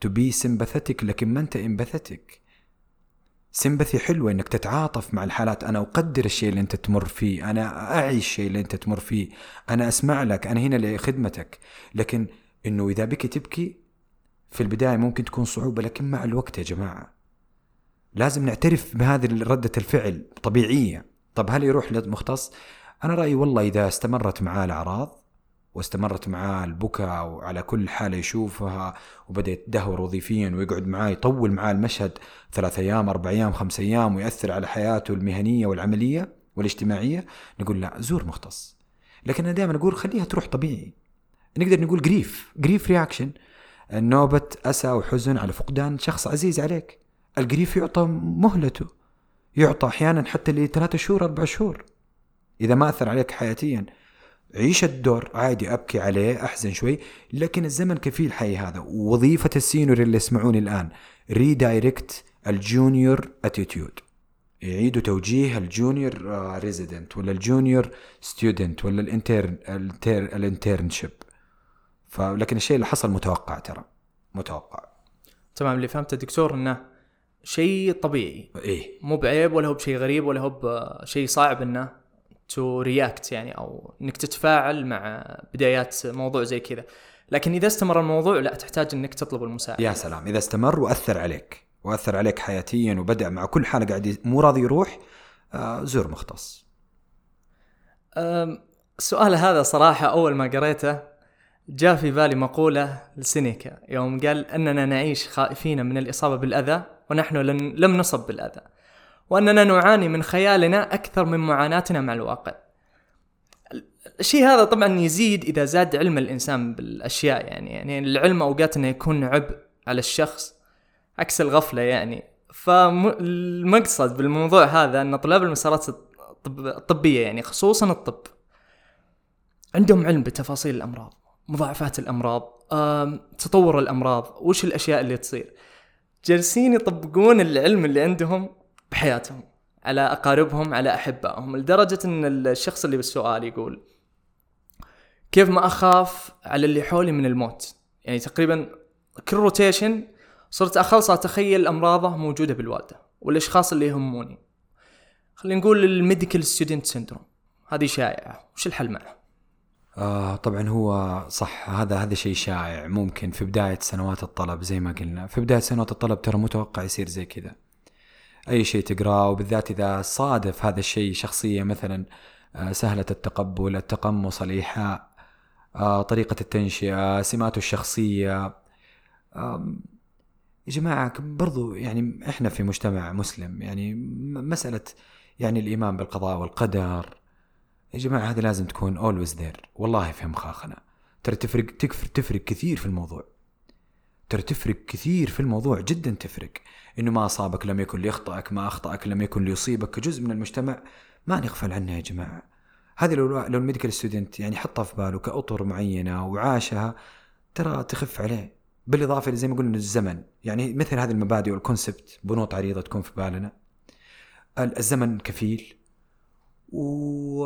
to be sympathetic لكن ما أنت empathetic sympathy حلوة إنك تتعاطف مع الحالات. أنا أقدر الشيء اللي أنت تمر فيه. أنا أعي الشيء اللي أنت تمر فيه. أنا أسمع لك. أنا هنا لخدمتك. لكن إنه إذا بكي تبكي في البداية ممكن تكون صعوبة. لكن مع الوقت يا جماعة لازم نعترف بهذه ردة الفعل طبيعية. طب هل يروح لمختص أنا رأيي والله إذا استمرت معاه الأعراض واستمرت معاه البكاء وعلى كل حالة يشوفها وبدأ يتدهور وظيفيا ويقعد معاه يطول معاه المشهد ثلاث أيام أربع أيام خمس أيام ويأثر على حياته المهنية والعملية والاجتماعية نقول لا زور مختص. لكن أنا دائما أقول خليها تروح طبيعي. نقدر نقول grief grief reaction نوبة أسى وحزن على فقدان شخص عزيز عليك. ال grief يعطى مهلته يعطى أحيانا حتى لثلاثة شهور أربع شهور. إذا ما أثر عليك حياتيا عيش الدور. عادي أبكي عليه أحزن شوي لكن الزمن كفيل حيهدأ. وظيفة ال senior اللي يسمعوني الآن redirect ال junior attitude يعيدوا توجيه ال junior resident ولا ال junior student ولا ال intern ال internship فلكن الشيء اللي حصل متوقع ترى. متوقع. تمام اللي فهمته دكتور إنه شيء طبيعي. إيه. مو بعيب ولا هو بشيء غريب ولا هو بشيء صعب إنه to react يعني أو إنك تتفاعل مع بدايات موضوع زي كذا. لكن إذا استمر الموضوع لا تحتاج إنك تطلب المساعدة. يا سلام. إذا استمر وأثر عليك وأثر عليك حياتيا وبدأ مع كل حالة قاعد مو راضي يروح آه زور مختص. السؤال هذا صراحة أول ما قريته جاء في بالي مقولة لسينيكا. يوم قال إننا نعيش خائفين من الإصابة بالأذى ونحن لن لم نصب بالأذى. وأننا نعاني من خيالنا أكثر من معاناتنا مع الواقع. الشيء هذا طبعا يزيد إذا زاد علم الإنسان بالأشياء يعني يعني العلم أوقات إنه يكون عبء على الشخص عكس الغفلة يعني. فالمقصد بالموضوع هذا إن طلاب المسارات الطب الطبية يعني خصوصا الطب عندهم علم بتفاصيل الأمراض مضاعفات الأمراض آم، تطور الأمراض وش الأشياء اللي تصير؟ جالسين يطبقون العلم اللي عندهم بحياتهم على أقاربهم على أحبائهم لدرجة إن الشخص اللي بالسؤال يقول كيف ما أخاف على اللي حولي من الموت؟ يعني تقريبا كل rotation صرت أخلص أتخيل أمراضه موجودة بالوالدة والأشخاص اللي يهموني. خلينا نقول ال medical student syndrome هذه شائعة. وش الحل معه؟ آه طبعا هو صح. هذا هذا شيء شائع ممكن في بداية سنوات الطلب زي ما قلنا. في بداية سنوات الطلب ترى متوقع يصير زي كذا. أي شيء تقراه وبالذات إذا صادف هذا الشيء شخصية مثلا آه، سهلة التقبل التقمص الإيحاء آه، طريقة التنشئة سماته الشخصية. آم، يا جماعة برضو يعني إحنا في مجتمع مسلم يعني م- مسألة يعني الإيمان بالقضاء والقدر. يا جماعة هذه لازم تكون always there. والله في مخاخنا ترى تفرق تكفر تفرق كثير في الموضوع. ترى تفرق كثير في الموضوع جدا تفرق. إنه ما أصابك لم يكن ليخطئك ما أخطأك لم يكن ليصيبك كجزء من المجتمع ما نغفل عنه يا جماعة. هذه لو لو ال medical student يعني حطها في باله كأطر معينة وعاشها ترى تخف عليه. بالإضافة زي ما قلنا الزمن. يعني مثل هذه المبادئ وال concept بخطوط عريضة تكون في بالنا. ال- الزمن كفيل. و...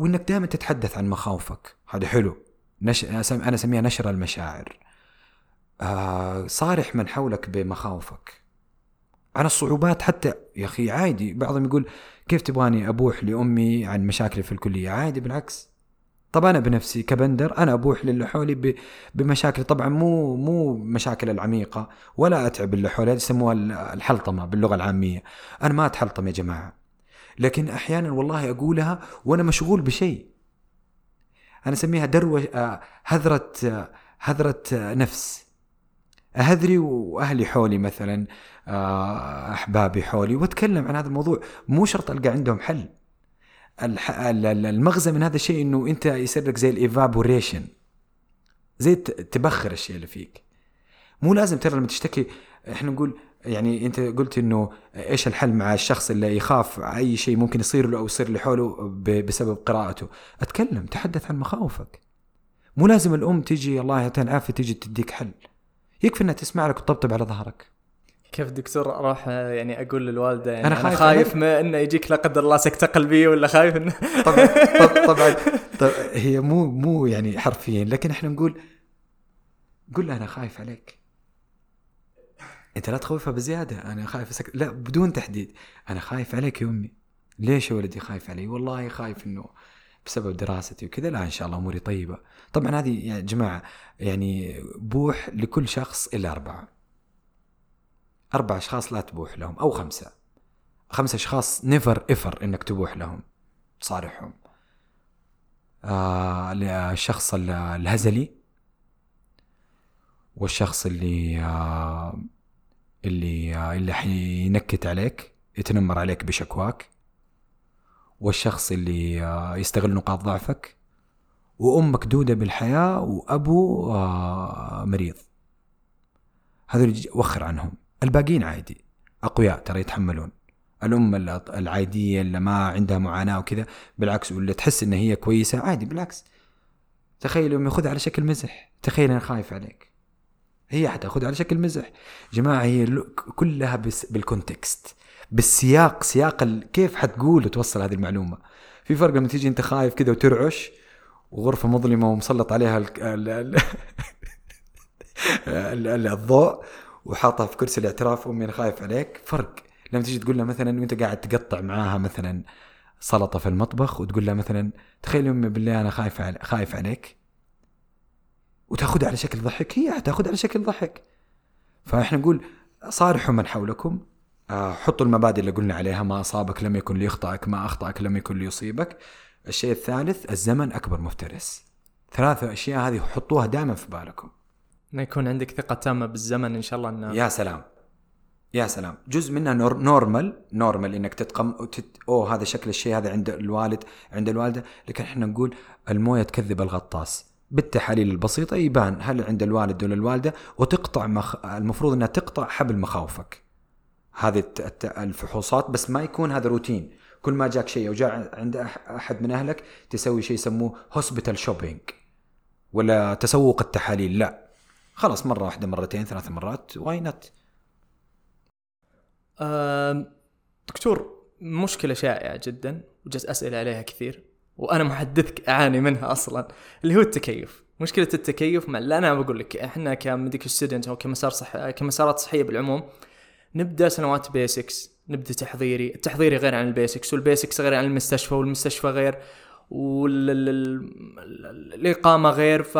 وإنك دائما تتحدث عن مخاوفك. هذا حلو. نش... أنا أسميها نشر المشاعر. آه صارح من حولك بمخاوفك. عن الصعوبات حتى يا أخي عادي بعضهم يقول كيف تبغاني أبوح لأمي عن مشاكلي في الكلية؟ عادي بالعكس. طب أنا بنفسي كبندر أنا أبوح للي حولي ب... بمشاكل طبعا مو مو مشاكل العميقة ولا أتعب اللي حولي يسموها ال- الحلطمة باللغة العامية. أنا ما أتحلطم يا جماعة. لكن أحيانا والله أقولها وأنا مشغول بشيء. أنا أسميها دروة آه، هذرة آه، هذرة نفس. اهذري وأهلي حولي مثلا آه، أحبابي حولي وأتكلم عن هذا الموضوع. مو شرط ألقى عندهم حل. المغزى من هذا الشيء إنه أنت يصير لك زي الإيفابوريشن. زي تبخر الشيء اللي فيك. مو لازم ترى لما تشتكي إحنا نقول يعني أنت قلت إنه إيش الحل مع الشخص اللي يخاف أي شيء ممكن يصير له أو يصير اللي حوله بسبب قراءته. أتكلم تحدث عن مخاوفك. مو لازم الأم تيجي الله يعطيها العافية تيجي تديك حل. يكفي إنها تسمع لك وتطبطب على ظهرك. كيف دكتور أروح يعني أقول للوالدة يعني أنا أنا خايف خايف, عليك. ما إنه يجيك لا قدر الله سكتة قلبية ولا خايف إنه طبعا طب- طبعا. طب هي مو مو يعني حرفيا لكن إحنا نقول قول لها أنا خايف عليك. أنت لا تخوفها بزيادة أنا خايف أسك... لا بدون تحديد. أنا خايف عليك يا أمي. ليش يا ولدي خايف علي؟ والله خايف إنه بسبب دراستي وكذا لا إن شاء الله أموري طيبة. طبعا هذه يا جماعة يعني بوح لكل شخص إلا أربعة. أربع أشخاص لا تبوح لهم أو خمسة. خمسة أشخاص never ever إنك تبوح لهم صارحهم آه الشخص ال- الهزلي والشخص اللي آه اللي آه اللي حينكت عليك يتنمر عليك بشكواك. والشخص اللي آه يستغل نقاط ضعفك وأمك دودة بالحياة وأبو آه مريض. هذول وخر عنهم. الباقيين عادي. أقوياء ترى يتحملون. الأم ال- العادية اللي ما عندها معاناة وكذا بالعكس واللي تحس إن هي كويسة عادي بالعكس. تخيل أمي خذها على شكل مزح. تخيل أنا خايف عليك. هي حتاخذها على شكل مزح. جماعة هي كلها بس بالكونتكست. بالسياق سياق. كيف حتقول وتوصل هذه المعلومة؟ في فرق لما تيجي انت خايف كذا وترعش وغرفة مظلمة ومسلط عليها ال... ال... ال... ال... ال... الضوء وحاطها في كرسي الاعتراف أمي أنا خايف عليك. فرق. لما تيجي تقول لها مثلا وأنت قاعد تقطع معاها مثلا سلطة في المطبخ وتقول لها مثلا تخيل أمي بالله أنا خايف علي... خايف عليك. وتاخذها على شكل ضحك. هي حتاخذها على شكل ضحك. فاحنا نقول صارحوا من حولكم. حطوا المبادئ اللي قلنا عليها ما أصابك لم يكن ليخطئك ما اخطاك لم يكن ليصيبك الشيء الثالث الزمن أكبر مفترس. ثلاثة أشياء هذه حطوها دائما في بالكم. إنه يكون عندك ثقة تامة بالزمن إن شاء الله إنه يا سلام. يا سلام. جزء منها nor- normal normal إنك تتقم وتت... أوه هذا شكل الشيء هذا عند الوالد عند الوالدة. لكن إحنا نقول الموية تكذب الغطاس. بالتحاليل البسيطة يبان هل عند الوالد ولا الوالدة وتقطع مخ... المفروض إنها تقطع حبل مخاوفك. هذه الفحوصات بس ما يكون هذا روتين. كل ما جاك شيء أو جاء عند أحد من أهلك تسوي شيء يسموه hospital shopping ولا تسوق التحاليل لا. خلاص مرة واحدة مرتين ثلاث مرات واي آم، دكتور مشكلة شائعة جدا وجت أسئلة عليها كثير وأنا محدثك أعاني منها أصلا اللي هو التكيف. مشكلة التكيف مع لا أنا بقول لك إحنا ك medical student أو كمسار صح كمسارات صحية بالعموم نبدأ سنوات basics نبدأ تحضيري التحضيري غير عن ال basics وال basics غير عن المستشفى والمستشفى غير والإقامة غير ف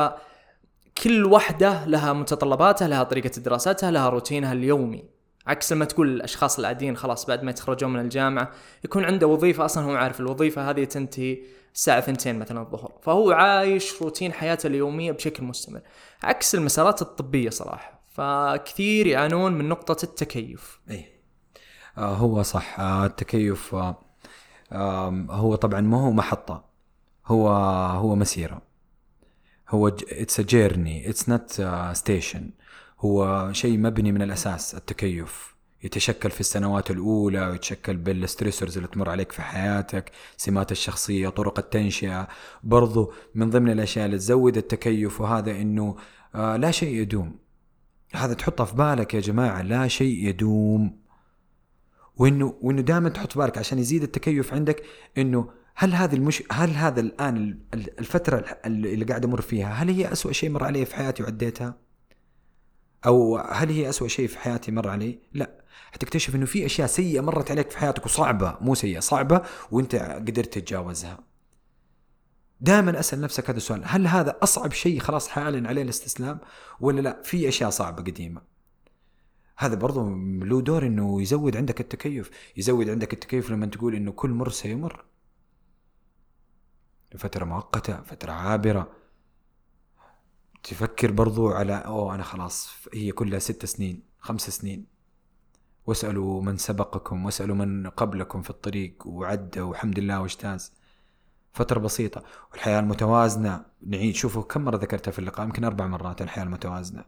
كل وحدة لها متطلباتها لها طريقة دراساتها لها روتينها اليومي. عكس لما تقول الأشخاص العاديين خلاص بعد ما يتخرجون من الجامعة يكون عنده وظيفة أصلا هو عارف الوظيفة هذه تنتهي الساعة ثنتين مثلا الظهر فهو عايش روتين حياته اليومية بشكل مستمر. عكس المسارات الطبية صراحة. فكثير يعانون من نقطة التكيف. اي آه هو صح. آه التكيف آه هو طبعا ما هو محطة. هو هو مسيرة. هو it's a journey it's not station هو شيء مبني من الأساس التكيف. يتشكل في السنوات الأولى ويتشكل بال stressors اللي تمر عليك في حياتك سمات الشخصية طرق التنشئة. برضو من ضمن الأشياء اللي تزود التكيف وهذا إنه آه لا شيء يدوم. هذا تحطه في بالك يا جماعة لا شيء يدوم وإنه وإنه دائما تحط في بالك عشان يزيد التكيف عندك إنه هل هذه المش هل هذا الآن ال- ال- الفترة اللي قاعد أمر فيها هل هي أسوأ شيء مر علي في حياتي وعديتها؟ أو هل هي أسوأ شيء في حياتي مر علي؟ لا حتكتشف إنه في أشياء سيئة مرت عليك في حياتك وصعبة مو سيئة صعبة وإنت قدرت تتجاوزها. دائما أسأل نفسك هذا السؤال. هل هذا أصعب شيء خلاص حاعلن عليه الاستسلام؟ ولا لا؟ في أشياء صعبة قديمة. هذا برضو له دور إنه يزود عندك التكيف. يزود عندك التكيف لما تقول إنه كل مر سيمر. فترة مؤقتة فترة عابرة. تفكر برضو على أوه أنا خلاص هي كلها ست سنين خمس سنين. واسألوا من سبقكم واسألوا من قبلكم في الطريق وعدى والحمد لله واجتاز فترة بسيطة. والحياة المتوازنة نعيد شوفوا كم مرة ذكرتها في اللقاء يمكن أربع مرات الحياة المتوازنة.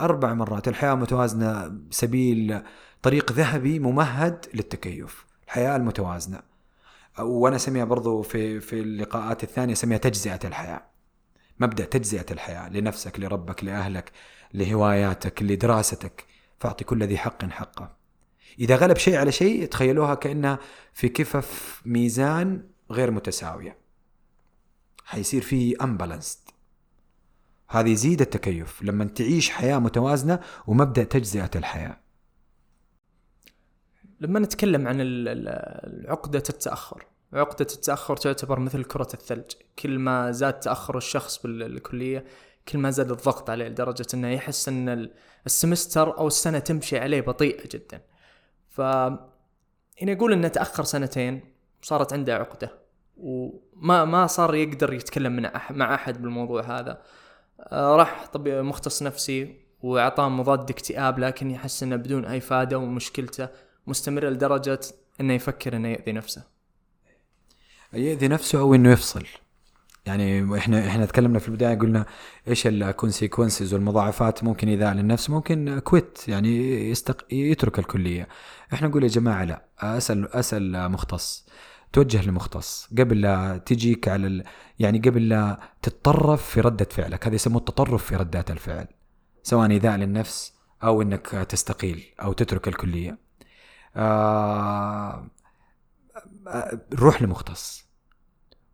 أربع مرات الحياة المتوازنة سبيل طريق ذهبي ممهد للتكيف. الحياة المتوازنة. وأنا أسميها برضو في في اللقاءات الثانية أسميها تجزئة الحياة. مبدأ تجزئة الحياة لنفسك لربك لأهلك لهواياتك لدراستك. فأعطي كل ذي حق حقه. إذا غلب شيء على شيء تخيلوها كأنها في كفف ميزان غير متساوية. حيصير في امبالانسد هذا يزيد التكيف لما تعيش حياة متوازنة ومبدأ تجزئة الحياة. لما نتكلم عن عقدة التأخر عقدة التأخر تعتبر مثل كرة الثلج. كل ما زاد تأخر الشخص بالكلية كل ما زاد الضغط عليه لدرجة إنه يحس إن ال- السمستر أو السنة تمشي عليه بطيئة جدا. ف يعني يقول إنه تأخر سنتين صارت عنده عقدة. وما ما صار يقدر يتكلم من أح مع أحد بالموضوع هذا. آه، راح طب مختص نفسي وأعطاه مضاد اكتئاب لكن يحس إنه بدون أي فائده ومشكلته مستمرة لدرجة إنه يفكر إنه يؤذي نفسه. يأذي نفسه أو إنه يفصل؟ يعني إحنا إحنا تكلمنا في البداية قلنا إيش الكونسيكونسز والمضاعفات ممكن ايذاء للنفس ممكن كويت يعني يستق... يترك الكلية. إحنا نقول يا جماعة لا أسأل أسأل مختص. توجه لمختص قبل لا تجيك على ال... يعني قبل لا تتطرف في ردة فعلك. هذا يسموه التطرف في ردات الفعل سواء إيذاء للنفس أو إنك تستقيل أو تترك الكلية. آه... روح لمختص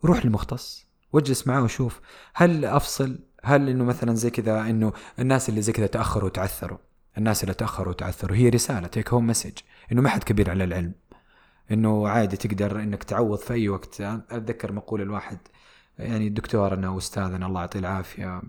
روح لمختص واجلس معاه وشوف هل أفصل هل إنه مثلا زي كذا إنه الناس اللي زي كذا تأخروا وتعثروا الناس اللي تأخروا وتعثروا هي رسالة تيك هوم مسج إنه ما حد كبير على العلم. إنه عادي تقدر إنك تعوض في أي وقت. أتذكر مقول الواحد يعني دكتورنا وأستاذنا الله يعطيه العافية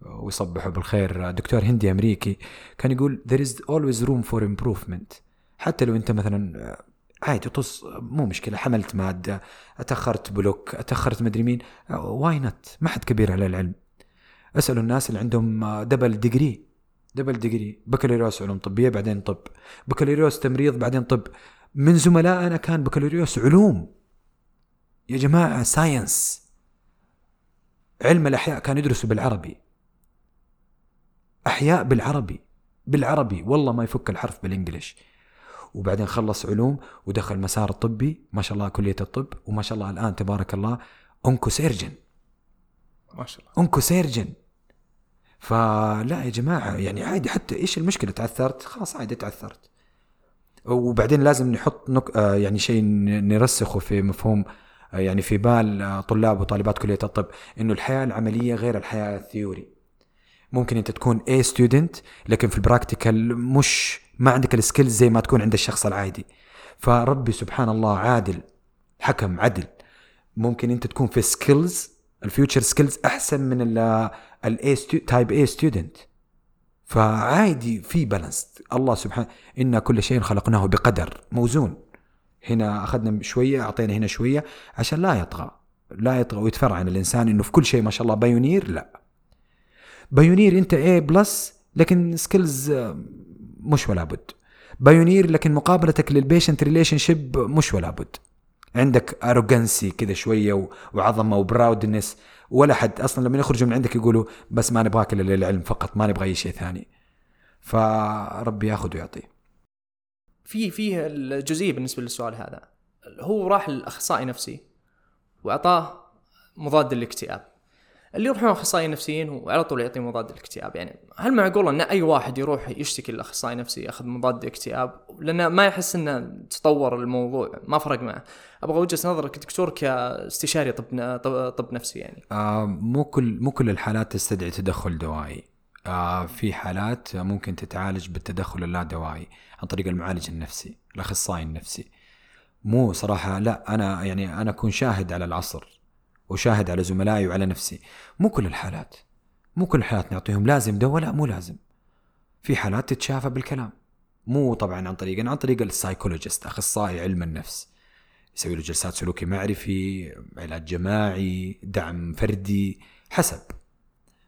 ويصبحه بالخير دكتور هندي أمريكي كان يقول there is always room for improvement. حتى لو أنت مثلا عادي طص مو مشكلة حملت مادة أتأخرت block أتأخرت مدري مين why not ما حد كبير على العلم. أسألوا الناس اللي عندهم double degree double degree بكالوريوس علوم طبية بعدين طب. بكالوريوس تمريض بعدين طب. من زملائنا كان بكالوريوس علوم. يا جماعة science علم الأحياء كانوا يدرسوا بالعربي. أحياء بالعربي. بالعربي. والله ما يفك الحرف بال English وبعدين خلص علوم ودخل مسار الطبي ما شاء الله كلية الطب. وما شاء الله الآن تبارك الله onco surgeon. ما شاء الله. onco surgeon. فلا يا جماعة يعني عادي حتى إيش المشكلة؟ تعثرت؟ خلاص عادي تعثرت. وبعدين لازم نحط نك... آه، يعني شيء نرسخه في مفهوم آه، يعني في بال آه، طلاب وطالبات كلية الطب إنه الحياة العملية غير الحياة ال theory. ممكن أنت تكون A student لكن في ال practical مش ما عندك ال skills زي ما تكون عند الشخص العادي. فربي سبحان الله عادل حكم عدل. ممكن أنت تكون في skills ال future skills أحسن من ال A type A student فعادي في balance الله سبحانه إن كل شيء خلقناه بقدر. موزون. هنا أخذنا شوية أعطينا هنا شوية عشان لا يطغى. لا يطغى ويتفرعن الإنسان إنه في كل شيء ما شاء الله pioneer لا. pioneer أنت A plus لكن skills مش ولا بد. pioneer لكن مقابلتك لل patient relationship مش ولا بد. عندك arrogancy كذا شوية وعظمة و proudness ولا حد. أصلا لما يخرجوا من عندك يقولوا بس ما نبغاك إلا للعلم فقط ما نبغى أي شيء ثاني. فربي ياخذ ويعطي. في في الجزئية بالنسبة للسؤال هذا. هو راح للاخصائي نفسي وأعطاه مضاد للاكتئاب. اللي يروحون أخصائيين نفسيين وعلى طول يعطي مضاد الاكتئاب يعني هل معقول أن أي واحد يروح يشتكي للاخصائي النفسي يأخذ مضاد اكتئاب لأنه ما يحس أنه تطور الموضوع ما فرق معه. أبغى وجهة نظرك دكتور كاستشاري طب طب نفسي يعني. آه مو كل مو كل الحالات تستدعي تدخل دوائي. آه في حالات ممكن تتعالج بالتدخل اللا دوائي عن طريق المعالج النفسي الأخصائي النفسي. مو صراحة لا أنا يعني أنا أكون شاهد على العصر. وشاهد على زملائي وعلى نفسي. مو كل الحالات. مو كل الحالات نعطيهم لازم دواء لا مو لازم. في حالات تتشافى بالكلام. مو طبعا عن طريق عن طريق ال psychologist أخصائي علم النفس. يسوي له جلسات سلوكي معرفي علاج جماعي دعم فردي حسب.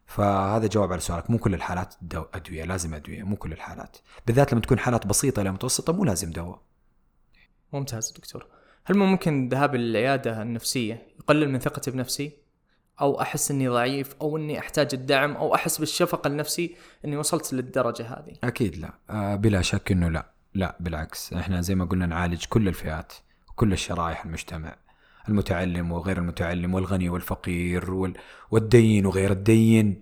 فهذا جواب على سؤالك. مو كل الحالات دوا أدوية لازم أدوية. مو كل الحالات. بالذات لما تكون حالات بسيطة إلى متوسطة مو لازم دواء. ممتاز دكتور. هل ممكن ذهاب للعياده النفسية يقلل من ثقتي بنفسي أو أحس إني ضعيف أو إني أحتاج الدعم أو أحس بالشفقة النفسي إني وصلت للدرجة هذه. أكيد لا. آه بلا شك إنه لا. لا بالعكس. إحنا زي ما قلنا نعالج كل الفئات وكل الشرائح المجتمع. المتعلم وغير المتعلم والغني والفقير وال... والدين وغير الدين.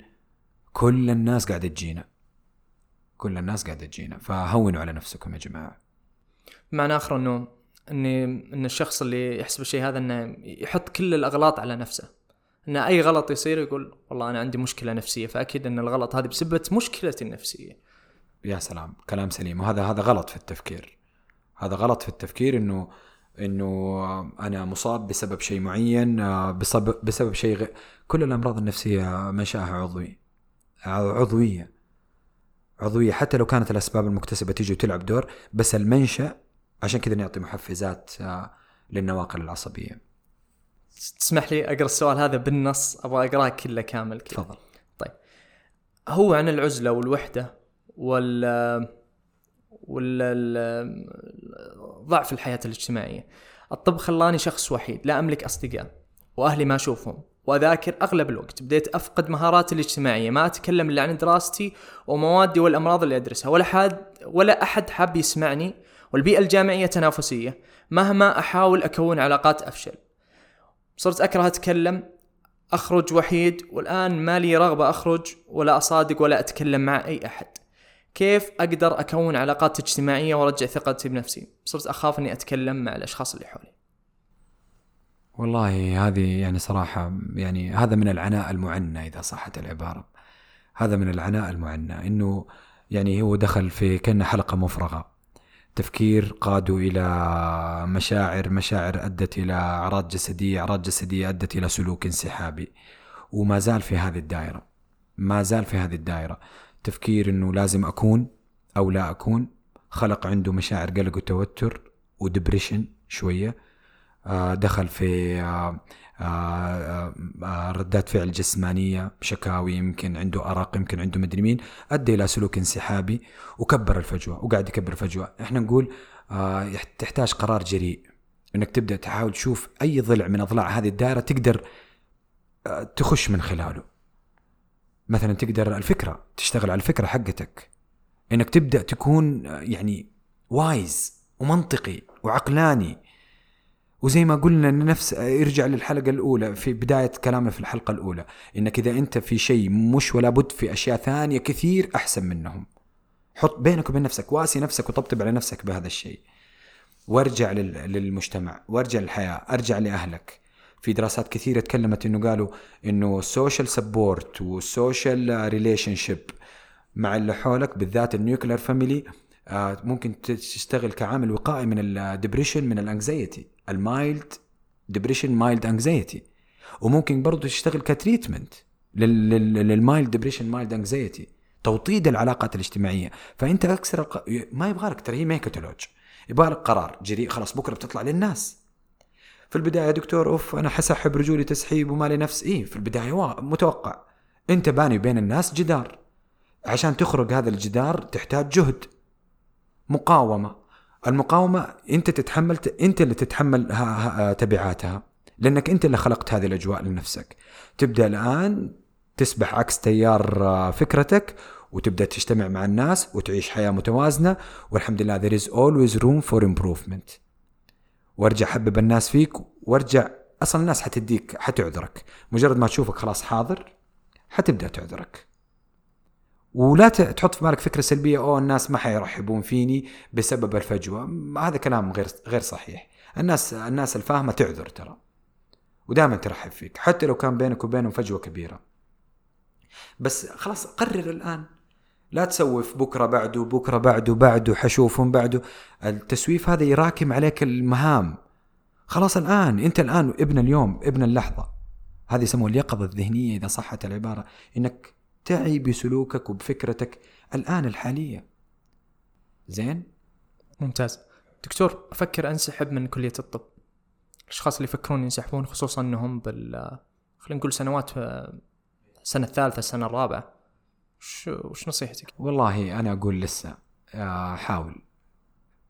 كل الناس قاعدة تجينا. كل الناس قاعدة تجينا. فهونوا على نفسكم يا جماعة. معنى آخر انه ان إن الشخص اللي يحسب الشيء هذا إنه يحط كل الأغلاط على نفسه. إن أي غلط يصير يقول والله أنا عندي مشكلة نفسية فأكيد إن الغلط هذه بسبب مشكلتي النفسية. يا سلام كلام سليم. وهذا هذا غلط في التفكير. هذا غلط في التفكير انه إنه أنا مصاب بسبب شيء معين بسبب بسبب شيء غ... كل الأمراض النفسية منشأها عضوي. عضوية. عضوية. حتى لو كانت الأسباب المكتسبة تيجي وتلعب دور بس المنشأ عشان كذا نعطي محفزات آه، للنواقل العصبية. تسمح لي أقرأ السؤال هذا بالنص؟ أبغى أقرأه كله كامل كده. تفضل. طيب. هو عن العزلة والوحدة وال وال ضعف الحياة الاجتماعية. الطب خلاني شخص وحيد لا أملك أصدقاء وأهلي ما أشوفهم وأذاكر أغلب الوقت. بديت أفقد مهاراتي الاجتماعية ما أتكلم إلا عن دراستي وموادي والأمراض اللي أدرسها ولا حد ولا أحد حاب يسمعني والبيئة الجامعية تنافسية. مهما أحاول أكون علاقات أفشل. صرت أكره أتكلم أخرج وحيد والآن ما لي رغبة أخرج ولا أصادق ولا أتكلم مع أي أحد. كيف أقدر أكون علاقات اجتماعية وأرجع ثقتي بنفسي؟ صرت أخاف أني أتكلم مع الأشخاص اللي حولي. والله هذه يعني صراحة يعني هذا من العناء المعنى إذا صحت العبارة. هذا من العناء المعنى إنه يعني هو دخل في كأنه حلقة مفرغة. تفكير قادوا إلى مشاعر مشاعر أدت إلى أعراض جسدية أعراض جسدية أدت إلى سلوك انسحابي. وما زال في هذه الدائرة ما زال في هذه الدائرة. تفكير أنه لازم أكون أو لا أكون خلق عنده مشاعر قلق وتوتر ودبريشن شوية. آه، دخل في آه، ردات فعل جسمانية شكاوي يمكن عنده أرق يمكن عنده مدري مين أدى إلى سلوك انسحابي وكبر الفجوة وقاعد يكبر الفجوة. إحنا نقول آه، تحتاج قرار جريء إنك تبدأ تحاول تشوف أي ضلع من أضلاع هذه الدائرة تقدر تخش من خلاله. مثلا تقدر الفكرة تشتغل على الفكرة حقتك. إنك تبدأ تكون يعني وايز ومنطقي وعقلاني. وزي ما قلنا نفس ارجع للحلقة الأولى في بداية كلامنا في الحلقة الأولى إنك إذا أنت في شيء مش ولا بد في أشياء ثانية كثير أحسن منهم. حط بينك وبين نفسك واسي نفسك وطبطب على نفسك بهذا الشيء. وارجع للمجتمع وارجع للحياة أرجع لأهلك. في دراسات كثيرة تكلمت إنه قالوا إنه ال social support وال social relationship مع اللي حولك بالذات ال nuclear family ممكن تشتغل كعامل وقائي من ال depression من ال anxiety ال mild depression mild anxiety وممكن برضه تشتغل ك treatment لل mild depression mild anxiety توطيد العلاقات الاجتماعية. فأنت أكثر الق... ما يبغى لك ترى هي كتالوج. يبغى لك قرار جريء خلاص بكرة بتطلع للناس. في البداية دكتور أوف أنا حسحب رجولي تسحيب وما لي نفس. إيه في البداية متوقع. أنت باني بين الناس جدار. عشان تخرج هذا الجدار تحتاج جهد. مقاومة. المقاومة أنت تتحمل أنت اللي تتحمل تبعاتها لأنك أنت اللي خلقت هذه الأجواء لنفسك. تبدأ الآن تسبح عكس تيار آه، فكرتك وتبدأ تجتمع مع الناس وتعيش حياة متوازنة والحمد لله there is always room for improvement. وارجع حبب الناس فيك وارجع أصلا الناس حتديك حتعذرك. مجرد ما تشوفك خلاص حاضر حتبدأ تعذرك. ولا تحط في بالك فكرة سلبية أوه الناس ما حيرحبون فيني بسبب الفجوة. هذا كلام غير غير صحيح. الناس الناس الفاهمة تعذر ترى ودائما ترحب فيك حتى لو كان بينك وبينهم فجوة كبيرة. بس خلاص قرر الآن. لا تسوف بكرة بعده بكرة بعده بعده حشوفهم بعده. التسويف هذا يراكم عليك المهام. خلاص الآن أنت الآن ابن اليوم ابن اللحظة. هذه يسموها اليقظة الذهنية إذا صحت العبارة. إنك تعي بسلوكك وبفكرتك الآن الحالية. زين؟ ممتاز. دكتور أفكر أنسحب من كلية الطب. الأشخاص اللي يفكرون ينسحبون خصوصا أنهم بال خلينا نقول سنوات السنة الثالثة السنة الرابعة. وش, نصيحتك؟ والله أنا أقول لسه آه، حاول.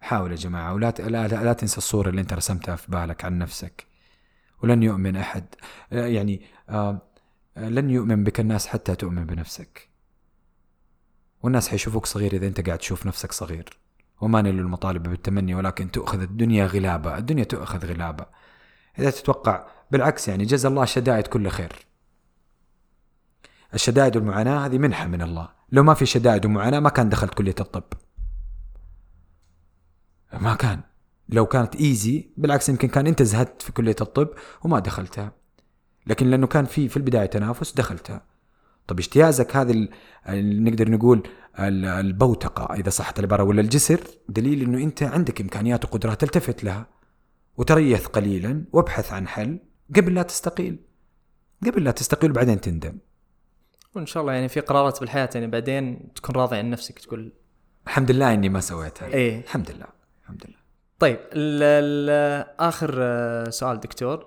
حاول يا جماعة ولا لا, لا, لا تنسى الصورة اللي أنت رسمتها في بالك عن نفسك. ولن يؤمن أحد. آه، يعني آه، لن يؤمن بك الناس حتى تؤمن بنفسك. والناس حيشوفوك صغير إذا أنت قاعد تشوف نفسك صغير. وما نل المطالب بالتمني ولكن تؤخذ الدنيا غلابة. الدنيا تؤخذ غلابة. إذا تتوقع بالعكس يعني جزا الله الشدائد كل خير. الشدائد والمعاناة هذه منحة من الله. لو ما في شدائد ومعاناة ما كان دخلت كلية الطب. ما كان. لو كانت ايزي بالعكس يمكن كان أنت زهدت في كلية الطب وما دخلتها. لكن لأنه كان في في البداية تنافس دخلتها طب اجتيازك هذه نقدر نقول البوتقة إذا صحت العبارة ولا الجسر؟ دليل إنه أنت عندك إمكانيات وقدرات تلتفت لها. وتريث قليلا وابحث عن حل قبل لا تستقيل. قبل لا تستقيل وبعدين تندم. وإن شاء الله يعني في قرارات بالحياة يعني بعدين تكون راضي عن نفسك تقول الحمد لله إني ما سويتها. إيه. الحمد لله الحمد لله. طيب آخر سؤال دكتور.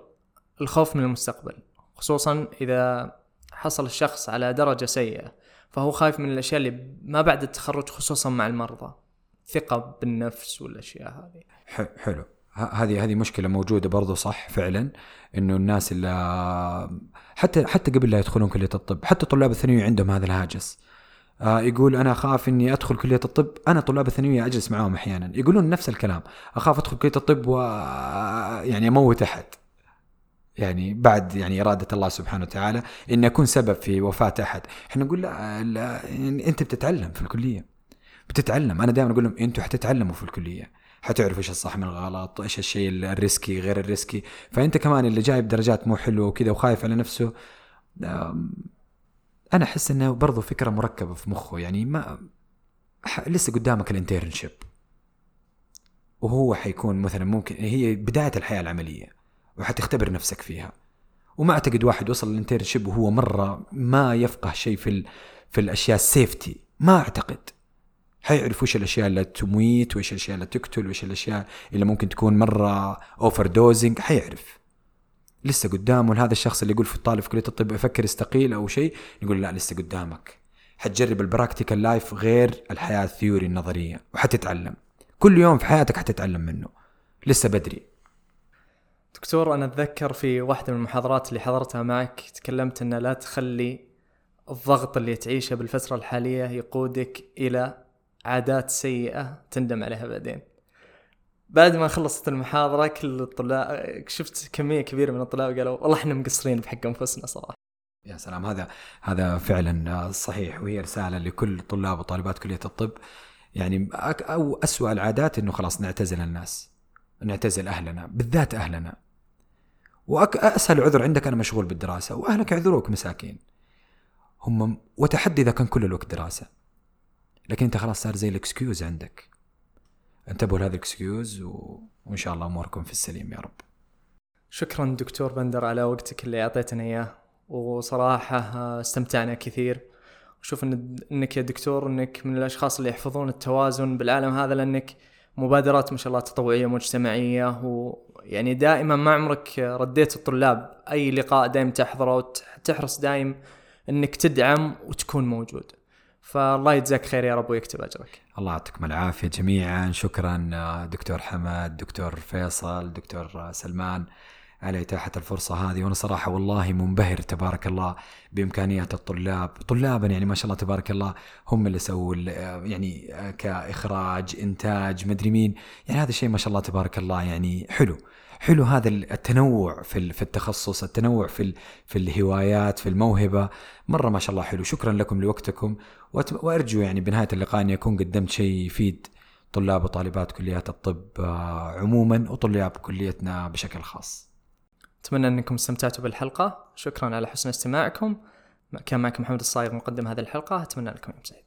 الخوف من المستقبل. خصوصا إذا حصل الشخص على درجة سيئة فهو خايف من الأشياء اللي ما بعد التخرج خصوصا مع المرضى. ثقة بالنفس والأشياء هذه. حلو. هذه هذه مشكلة موجودة برضو صح؟ فعلا. إنه الناس اللي حتى حتى قبل لا يدخلون كلية الطب حتى طلاب الثانوية عندهم هذا الهاجس. آه يقول أنا أخاف إني أدخل كلية الطب. أنا طلاب الثانوية أجلس معاهم أحيانا. يقولون نفس الكلام. أخاف أدخل كلية الطب و يعني أموت احد يعني بعد يعني إرادة الله سبحانه وتعالى إن يكون سبب في وفاة أحد. إحنا نقول لا, لا أنت بتتعلم في الكلية. بتتعلم. أنا دائما أقول لهم أنتم حتتعلموا في الكلية. حتعرفوا إيش الصح من الغلط إيش الشيء ال risky غير ال risky. فأنت كمان اللي جايب درجات مو حلوة وكذا وخايف على نفسه أنا أحس إنه برضو فكرة مركبة في مخه. يعني ما لسه قدامك ال internship وهو حيكون مثلا ممكن هي بداية الحياة العملية. وحتختبر نفسك فيها. وما أعتقد واحد وصل لل internship وهو مرة ما يفقه شيء في في الأشياء ال safety ما أعتقد. حيعرف وش الأشياء اللي تموت وايش الأشياء اللي تقتل وايش الأشياء اللي ممكن تكون مرة over dosing حيعرف. لسه قدامه هذا الشخص اللي يقول في الطالب في كلية الطب يفكر يستقيل أو شيء؟ يقول لا لسه قدامك. حتجرب ال practical life غير الحياة ال theory النظرية وحتتعلم. كل يوم في حياتك حتتعلم منه. لسه بدري. دكتور أنا أتذكر في واحدة من المحاضرات اللي حضرتها معك تكلمت ان لا تخلي الضغط اللي تعيشه بالفترة الحالية يقودك إلى عادات سيئة تندم عليها بعدين. بعد ما خلصت المحاضرة كل الطلاب شفت كمية كبيرة من الطلاب قالوا والله إحنا مقصرين بحق أنفسنا صراحة. يا سلام هذا هذا فعلا صحيح وهي رسالة لكل طلاب وطالبات كلية الطب. يعني أو اسوء العادات إنه خلاص نعتزل الناس. نعتزل أهلنا بالذات أهلنا. واسهل عذر عندك أنا مشغول بالدراسة وأهلك يعذروك مساكين. هم وتحدي إذا كان كل الوقت دراسة. لكن أنت خلاص صار زي ال excuse عندك. انتبهوا لهذا ال excuse و... وإن شاء الله أموركم في السليم يا رب. شكرا دكتور بندر على وقتك اللي أعطيتنا إياه. وصراحة استمتعنا كثير. وشوف إن إنك يا دكتور إنك من الأشخاص اللي يحفظون التوازن بالعالم هذا لأنك مبادرات ما شاء الله تطوعية مجتمعية ويعني دائما ما عمرك رديت الطلاب أي لقاء دائما تحضره وتحرص دائم إنك تدعم وتكون موجود. فالله يجزاك خير يا رب ويكتب أجرك. الله يعطيكم العافية جميعا. شكرا دكتور حمد دكتور فيصل دكتور سلمان. على إتاحة الفرصة هذه. وأنا صراحة والله منبهر تبارك الله بإمكانيات الطلاب. طلابا يعني ما شاء الله تبارك الله هم اللي سووا يعني كإخراج إنتاج مدري مين. يعني هذا الشيء ما شاء الله تبارك الله يعني حلو. حلو هذا التنوع في في التخصص التنوع في في الهوايات في الموهبة. مرة ما شاء الله حلو. شكرا لكم لوقتكم. وأرجو يعني بنهاية اللقاء اني اكون قدمت شيء يفيد طلاب وطالبات كليات الطب آه، عموما وطلاب كليتنا بشكل خاص. أتمنى أنكم استمتعتوا بالحلقة. شكرا على حسن استماعكم. كان معكم محمد الصايغ مقدم هذه الحلقة. أتمنى لكم يوم سعيد.